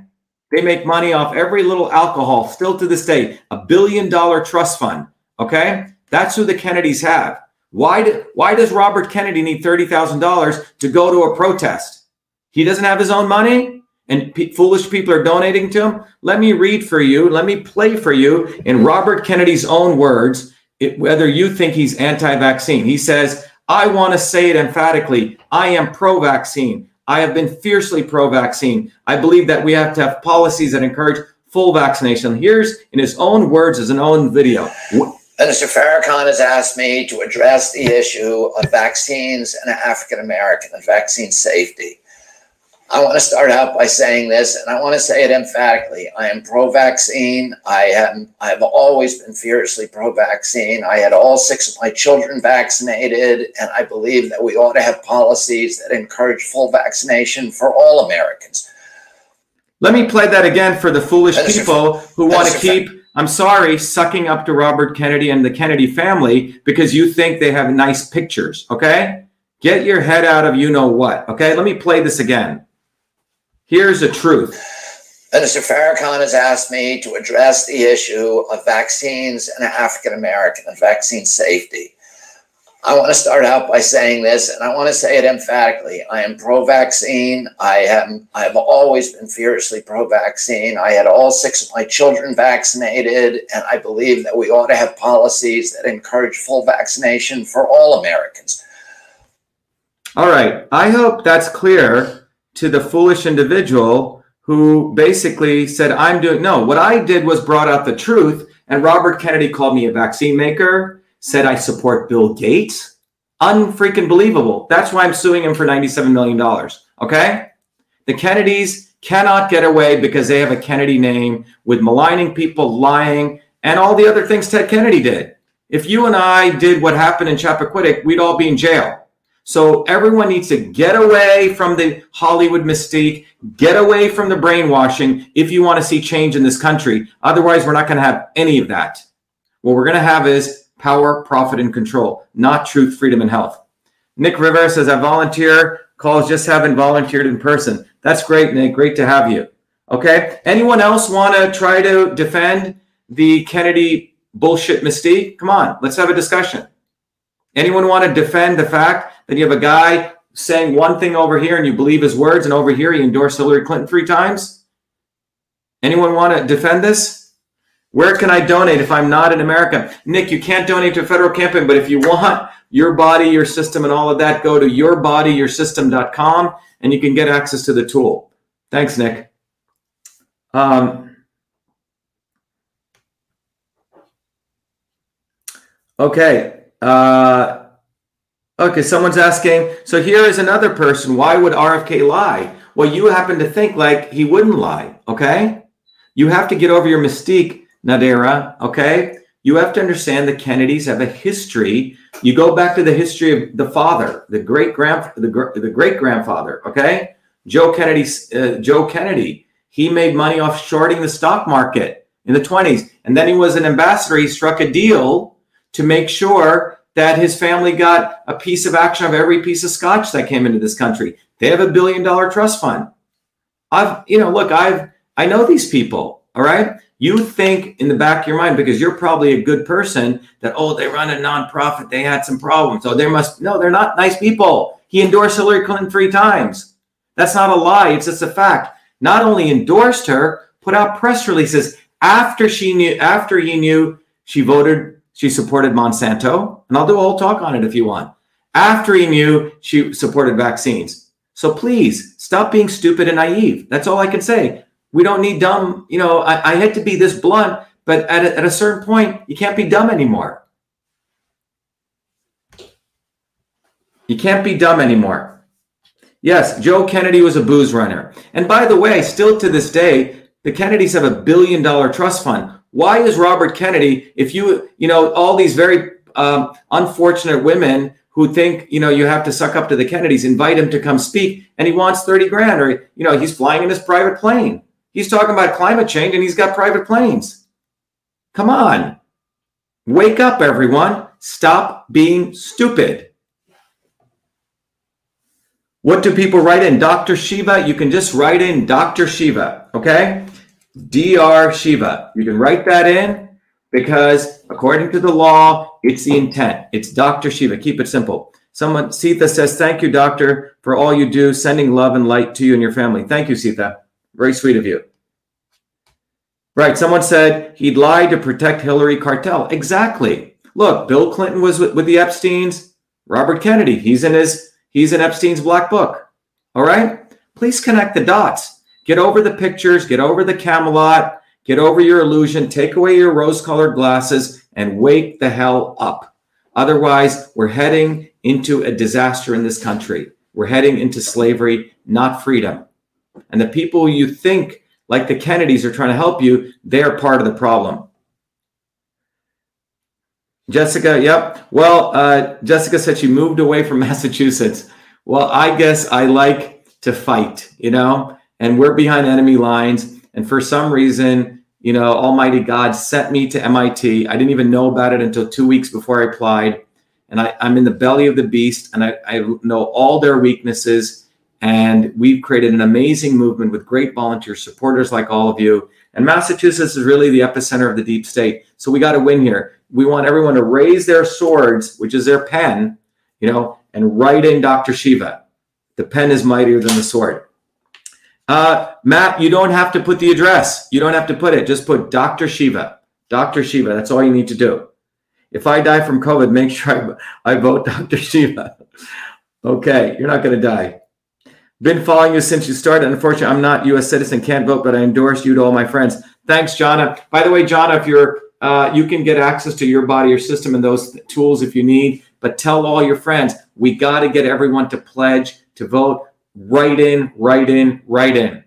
C: They make money off every little alcohol, still to this day, a billion dollar trust fund, okay? That's who the Kennedys have. Why, do, why does Robert Kennedy need $30,000 to go to a protest? He doesn't have his own money and foolish people are donating to him. Let me read for you, let me play for you in Robert Kennedy's own words, it, whether you think he's anti vaccine. He says, I want to say it emphatically. I am pro vaccine. I have been fiercely pro vaccine. I believe that we have to have policies that encourage full vaccination. Here's in his own words, as an own video.
E: Minister Farrakhan has asked me to address the issue of vaccines and African American and vaccine safety. I want to start out by saying this, and I want to say it emphatically. I am pro-vaccine. I am. I have always been fiercely pro-vaccine. I had all six of my children vaccinated, and I believe that we ought to have policies that encourage full vaccination for all Americans.
C: Let me play that again for the foolish
E: a-
C: people who want to keep, I'm sorry, sucking up to Robert Kennedy and the Kennedy family because you think they have nice pictures, okay? Get your head out of you know what, okay? Let me play this again. Here's the truth.
E: Minister Farrakhan has asked me to address the issue of vaccines and African American and vaccine safety. I want to start out by saying this, and I want to say it emphatically. I am pro-vaccine. I am. I have always been fiercely pro-vaccine. I had all six of my children vaccinated, and I believe that we ought to have policies that encourage full vaccination for all Americans.
C: All right. I hope that's clear to the foolish individual who basically said, I'm doing no. What I did was brought out the truth, and Robert Kennedy called me a vaccine maker, said I support Bill Gates. Unfreaking believable. That's why I'm suing him for $97 million. Okay? The Kennedys cannot get away because they have a Kennedy name with maligning people, lying, and all the other things Ted Kennedy did. If you and I did what happened in Chappaquiddick, we'd all be in jail. So everyone needs to get away from the Hollywood mystique, get away from the brainwashing if you want to see change in this country. Otherwise, we're not going to have any of that. What we're going to have is power, profit, and control, not truth, freedom, and health. Nick Rivera says, I volunteer. Calls just haven't volunteered in person. That's great, Nick. Great to have you. Okay. Anyone else want to try to defend the Kennedy bullshit mystique? Come on, let's have a discussion. Anyone want to defend the fact that you have a guy saying one thing over here and you believe his words, and over here he endorsed Hillary Clinton three times? Anyone want to defend this? Where can I donate if I'm not in America? Nick, you can't donate to a federal campaign, but if you want your body, your system, and all of that, go to yourbodyyoursystem.com and you can get access to the tool. Thanks, Nick. Um, okay. Uh, okay, someone's asking. So here is another person. Why would RFK lie? Well, you happen to think like he wouldn't lie. Okay. You have to get over your mystique, Nadera. Okay. You have to understand the Kennedys have a history. You go back to the history of the father, the great grand, the, the great grandfather. Okay, Joe Kennedy. Uh, Joe Kennedy. He made money off shorting the stock market in the 20s, and then he was an ambassador. He struck a deal to make sure that his family got a piece of action of every piece of scotch that came into this country. They have a billion dollar trust fund. I've, you know, look, I've, I know these people. All right. You think in the back of your mind, because you're probably a good person, that, oh, they run a nonprofit, they had some problems. So there must, no, they're not nice people. He endorsed Hillary Clinton three times. That's not a lie. It's just a fact. Not only endorsed her, put out press releases after she knew, after he knew she voted, she supported Monsanto. And I'll do a whole talk on it if you want. After he knew she supported vaccines. So please stop being stupid and naive. That's all I can say. We don't need dumb, you know, I, I hate to be this blunt, but at a, at a certain point, you can't be dumb anymore. You can't be dumb anymore. Yes, Joe Kennedy was a booze runner. And by the way, still to this day, the Kennedys have a billion dollar trust fund. Why is Robert Kennedy, if you, you know, all these very um, unfortunate women who think, you know, you have to suck up to the Kennedys, invite him to come speak, and he wants 30 grand, or, you know, he's flying in his private plane. He's talking about climate change and he's got private planes. Come on. Wake up, everyone. Stop being stupid. What do people write in? Dr. Shiva, you can just write in Dr. Shiva, okay? Dr. Shiva. You can write that in because according to the law, it's the intent. It's Dr. Shiva. Keep it simple. Someone, Sita says, Thank you, doctor, for all you do, sending love and light to you and your family. Thank you, Sita. Very sweet of you. Right. Someone said he'd lie to protect Hillary cartel. Exactly. Look, Bill Clinton was with, with the Epsteins. Robert Kennedy, he's in his he's in Epstein's black book. All right. Please connect the dots. Get over the pictures. Get over the Camelot. Get over your illusion. Take away your rose-colored glasses and wake the hell up. Otherwise, we're heading into a disaster in this country. We're heading into slavery, not freedom. And the people you think, like the Kennedys, are trying to help you, they're part of the problem. Jessica, yep. Well, uh, Jessica said she moved away from Massachusetts. Well, I guess I like to fight, you know, and we're behind enemy lines. And for some reason, you know, Almighty God sent me to MIT. I didn't even know about it until two weeks before I applied. And I, am in the belly of the beast, and I, I know all their weaknesses. And we've created an amazing movement with great volunteer supporters like all of you. And Massachusetts is really the epicenter of the deep state. So we got to win here. We want everyone to raise their swords, which is their pen, you know, and write in Dr. Shiva. The pen is mightier than the sword. Uh, Matt, you don't have to put the address. You don't have to put it. Just put Dr. Shiva. Dr. Shiva. That's all you need to do. If I die from COVID, make sure I, I vote Dr. Shiva. okay, you're not going to die. Been following you since you started. Unfortunately, I'm not U.S. citizen, can't vote, but I endorse you to all my friends. Thanks, Jonna. By the way, Jonna, if you're uh, you can get access to your body, your system, and those tools if you need. But tell all your friends. We got to get everyone to pledge to vote. Write in, write in, write in.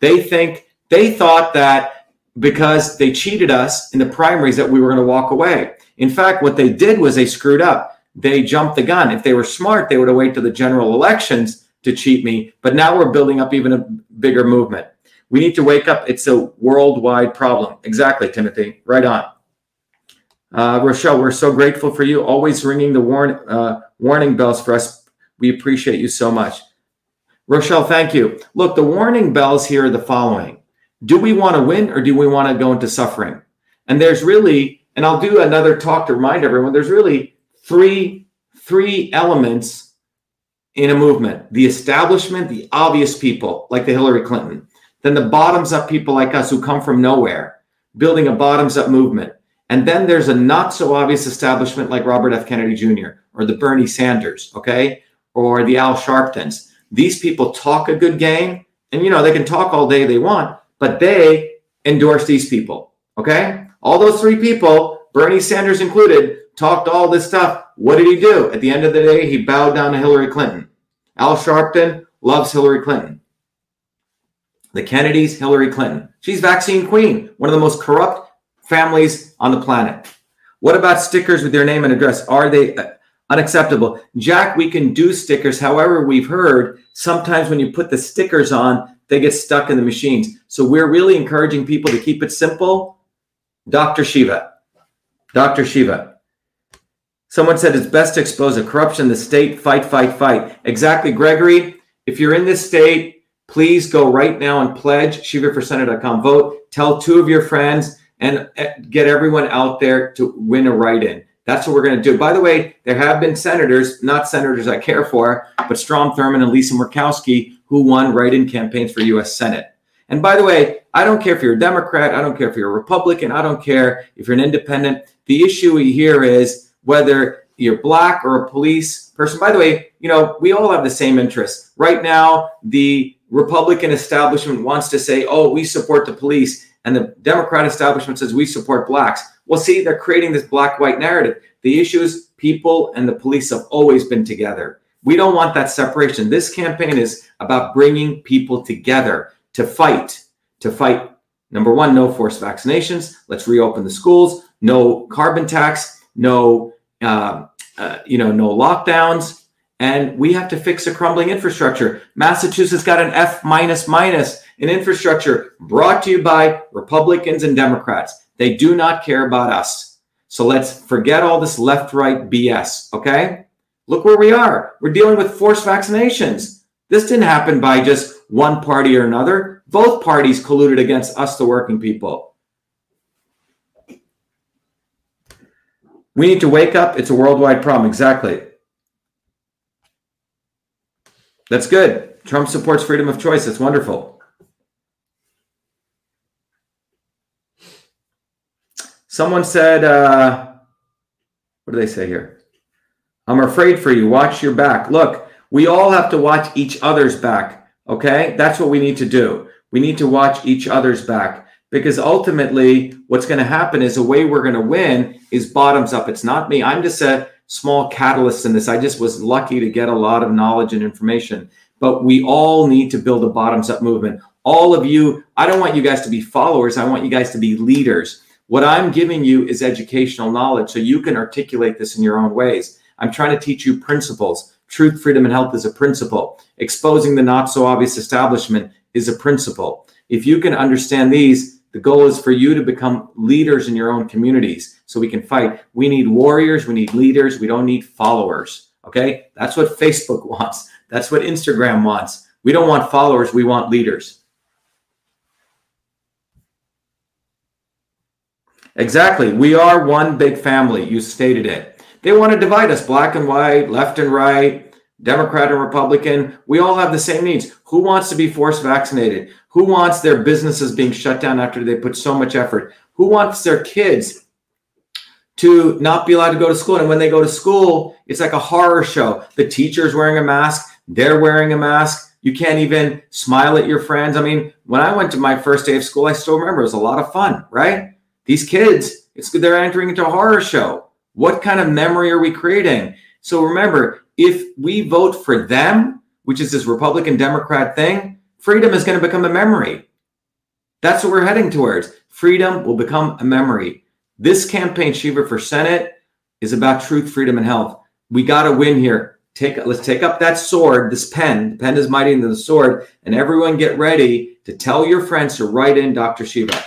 C: They think they thought that because they cheated us in the primaries that we were going to walk away. In fact, what they did was they screwed up. They jumped the gun. If they were smart, they would have waited to the general elections to cheat me. But now we're building up even a bigger movement. We need to wake up. It's a worldwide problem. Exactly, Timothy. Right on. Uh, Rochelle, we're so grateful for you, always ringing the warn, uh, warning bells for us. We appreciate you so much. Rochelle, thank you. Look, the warning bells here are the following Do we want to win or do we want to go into suffering? And there's really, and I'll do another talk to remind everyone, there's really three, three elements in a movement the establishment, the obvious people, like the Hillary Clinton, then the bottoms up people like us who come from nowhere, building a bottoms up movement. And then there's a not so obvious establishment like Robert F. Kennedy Jr. or the Bernie Sanders, okay, or the Al Sharptons. These people talk a good game, and you know they can talk all day they want, but they endorse these people, okay? All those three people, Bernie Sanders included, talked all this stuff. What did he do? At the end of the day, he bowed down to Hillary Clinton. Al Sharpton loves Hillary Clinton. The Kennedys, Hillary Clinton. She's vaccine queen, one of the most corrupt families on the planet. What about stickers with your name and address? Are they uh, unacceptable? Jack, we can do stickers. However, we've heard sometimes when you put the stickers on, they get stuck in the machines. So we're really encouraging people to keep it simple. Dr. Shiva. Dr. Shiva. Someone said it's best to expose the corruption in the state. Fight, fight, fight. Exactly, Gregory. If you're in this state, please go right now and pledge shivaforsenate.com. Vote. Tell two of your friends and eh, get everyone out there to win a write-in. That's what we're going to do. By the way, there have been senators, not senators I care for, but Strom Thurmond and Lisa Murkowski, who won write-in campaigns for U.S. Senate. And by the way, I don't care if you're a Democrat, I don't care if you're a Republican, I don't care if you're an independent. The issue here is whether you're black or a police person. By the way, you know, we all have the same interests. Right now, the Republican establishment wants to say, oh, we support the police, and the Democrat establishment says we support blacks. Well, see, they're creating this black white narrative. The issue is people and the police have always been together. We don't want that separation. This campaign is about bringing people together to fight, to fight. Number one, no forced vaccinations. Let's reopen the schools. No carbon tax. No, uh, uh, you know, no lockdowns and we have to fix a crumbling infrastructure. Massachusetts got an F minus minus in infrastructure brought to you by Republicans and Democrats. They do not care about us. So let's forget all this left right BS, okay? Look where we are. We're dealing with forced vaccinations. This didn't happen by just one party or another. Both parties colluded against us, the working people. We need to wake up. It's a worldwide problem. Exactly. That's good. Trump supports freedom of choice. That's wonderful. Someone said, uh, what do they say here? I'm afraid for you. Watch your back. Look, we all have to watch each other's back. Okay? That's what we need to do. We need to watch each other's back because ultimately, what's going to happen is the way we're going to win is bottoms up. It's not me. I'm just a small catalyst in this. I just was lucky to get a lot of knowledge and information. but we all need to build a bottoms up movement. All of you, I don't want you guys to be followers. I want you guys to be leaders. What I'm giving you is educational knowledge so you can articulate this in your own ways. I'm trying to teach you principles. Truth, freedom, and health is a principle. Exposing the not so obvious establishment is a principle. If you can understand these, the goal is for you to become leaders in your own communities so we can fight. We need warriors, we need leaders, we don't need followers. Okay? That's what Facebook wants. That's what Instagram wants. We don't want followers, we want leaders. Exactly. We are one big family. You stated it. They want to divide us black and white, left and right, Democrat and Republican. We all have the same needs. Who wants to be forced vaccinated? Who wants their businesses being shut down after they put so much effort? Who wants their kids to not be allowed to go to school? And when they go to school, it's like a horror show. The teacher's wearing a mask, they're wearing a mask. You can't even smile at your friends. I mean, when I went to my first day of school, I still remember it was a lot of fun, right? These kids, it's they're entering into a horror show. What kind of memory are we creating? So remember, if we vote for them, which is this Republican Democrat thing, freedom is going to become a memory. That's what we're heading towards. Freedom will become a memory. This campaign, Shiva for Senate, is about truth, freedom, and health. We got to win here. Take let's take up that sword, this pen. The pen is mightier than the sword, and everyone get ready to tell your friends to write in Dr. Shiva.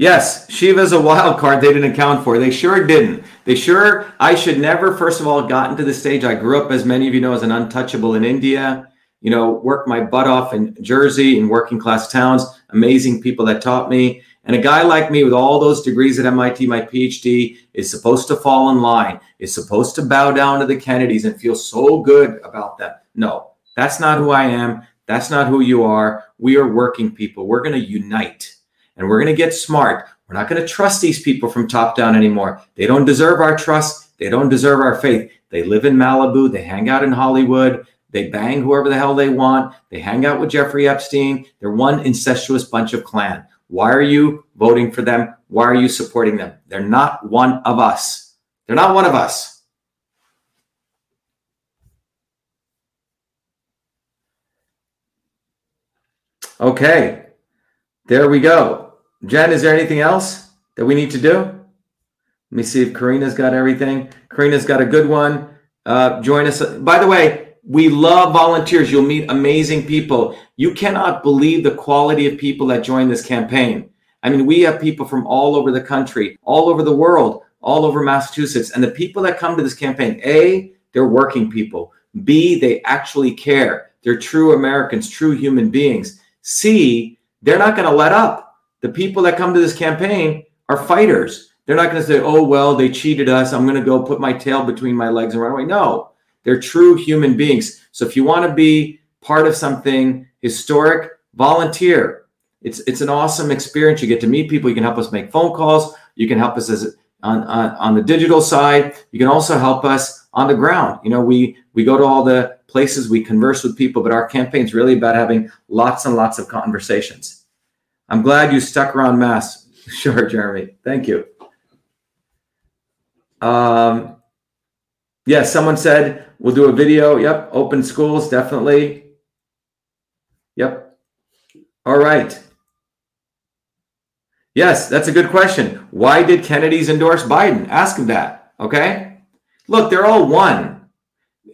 C: Yes, Shiva's a wild card they didn't account for. They sure didn't. They sure, I should never, first of all, gotten to the stage. I grew up, as many of you know, as an untouchable in India. You know, worked my butt off in Jersey in working class towns, amazing people that taught me. And a guy like me with all those degrees at MIT, my PhD, is supposed to fall in line, is supposed to bow down to the Kennedys and feel so good about them. No, that's not who I am. That's not who you are. We are working people. We're going to unite and we're going to get smart. We're not going to trust these people from top down anymore. They don't deserve our trust. They don't deserve our faith. They live in Malibu. They hang out in Hollywood. They bang whoever the hell they want. They hang out with Jeffrey Epstein. They're one incestuous bunch of clan. Why are you voting for them? Why are you supporting them? They're not one of us. They're not one of us. Okay, there we go. Jen, is there anything else that we need to do? Let me see if Karina's got everything. Karina's got a good one. Uh, join us. By the way, we love volunteers. You'll meet amazing people. You cannot believe the quality of people that join this campaign. I mean, we have people from all over the country, all over the world, all over Massachusetts. And the people that come to this campaign, A, they're working people. B, they actually care. They're true Americans, true human beings. C, they're not going to let up the people that come to this campaign are fighters. They're not going to say, oh, well, they cheated us. I'm going to go put my tail between my legs and run away. No, they're true human beings. So if you want to be part of something historic, volunteer. It's, it's an awesome experience. You get to meet people. You can help us make phone calls. You can help us as on, on, on the digital side. You can also help us on the ground. You know, we, we go to all the places, we converse with people, but our campaign is really about having lots and lots of conversations. I'm glad you stuck around Mass. Sure, Jeremy. Thank you. Um, yes, yeah, someone said we'll do a video. Yep. Open schools, definitely. Yep. All right. Yes, that's a good question. Why did Kennedy's endorse Biden? Ask him that. Okay. Look, they're all one.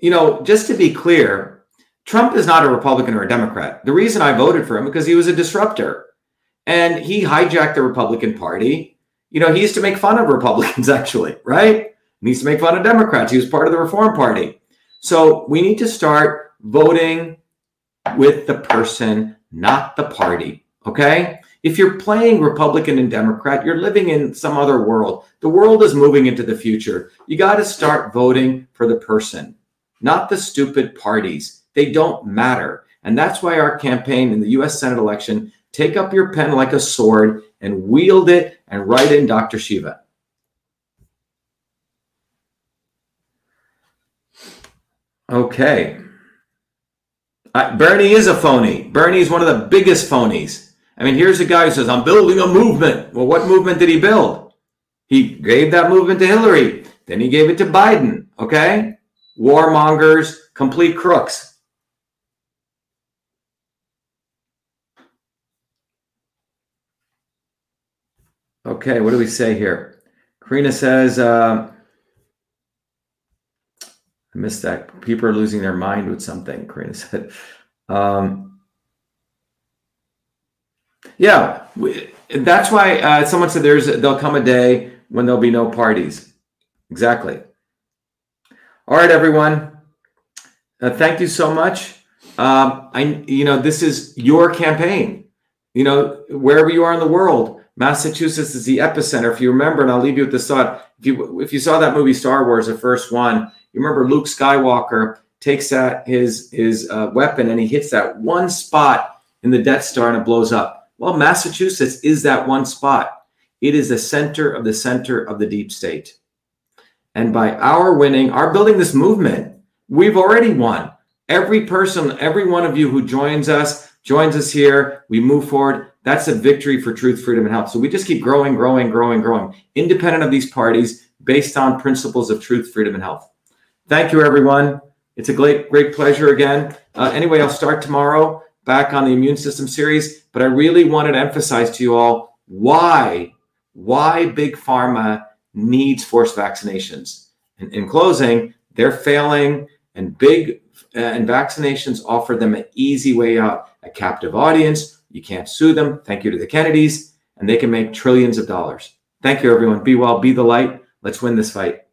C: You know, just to be clear, Trump is not a Republican or a Democrat. The reason I voted for him because he was a disruptor and he hijacked the Republican Party. You know, he used to make fun of Republicans, actually, right? He used to make fun of Democrats. He was part of the Reform Party. So we need to start voting with the person, not the party. Okay? If you're playing Republican and Democrat, you're living in some other world. The world is moving into the future. You got to start voting for the person, not the stupid parties. They don't matter. And that's why our campaign in the US Senate election Take up your pen like a sword and wield it and write in Dr. Shiva. Okay. Uh, Bernie is a phony. Bernie is one of the biggest phonies. I mean, here's a guy who says, I'm building a movement. Well, what movement did he build? He gave that movement to Hillary. Then he gave it to Biden. Okay? Warmongers, complete crooks. Okay, what do we say here? Karina says, uh, I missed that. People are losing their mind with something, Karina said. Um, yeah, we, that's why uh, someone said there's there'll come a day when there'll be no parties. Exactly. All right, everyone. Uh, thank you so much. Um, I, you know, this is your campaign. You know, wherever you are in the world, Massachusetts is the epicenter. If you remember, and I'll leave you with this thought: if you if you saw that movie Star Wars, the first one, you remember Luke Skywalker takes that his his uh, weapon and he hits that one spot in the Death Star and it blows up. Well, Massachusetts is that one spot. It is the center of the center of the deep state. And by our winning, our building this movement, we've already won. Every person, every one of you who joins us, joins us here, we move forward. That's a victory for truth, freedom, and health. So we just keep growing, growing, growing, growing, independent of these parties, based on principles of truth, freedom, and health. Thank you, everyone. It's a great, great pleasure again. Uh, anyway, I'll start tomorrow back on the immune system series, but I really wanted to emphasize to you all why, why big pharma needs forced vaccinations. In, in closing, they're failing, and big Uh, and vaccinations offer them an easy way out. A captive audience, you can't sue them. Thank you to the Kennedys, and they can make trillions of dollars. Thank you, everyone. Be well, be the light. Let's win this fight.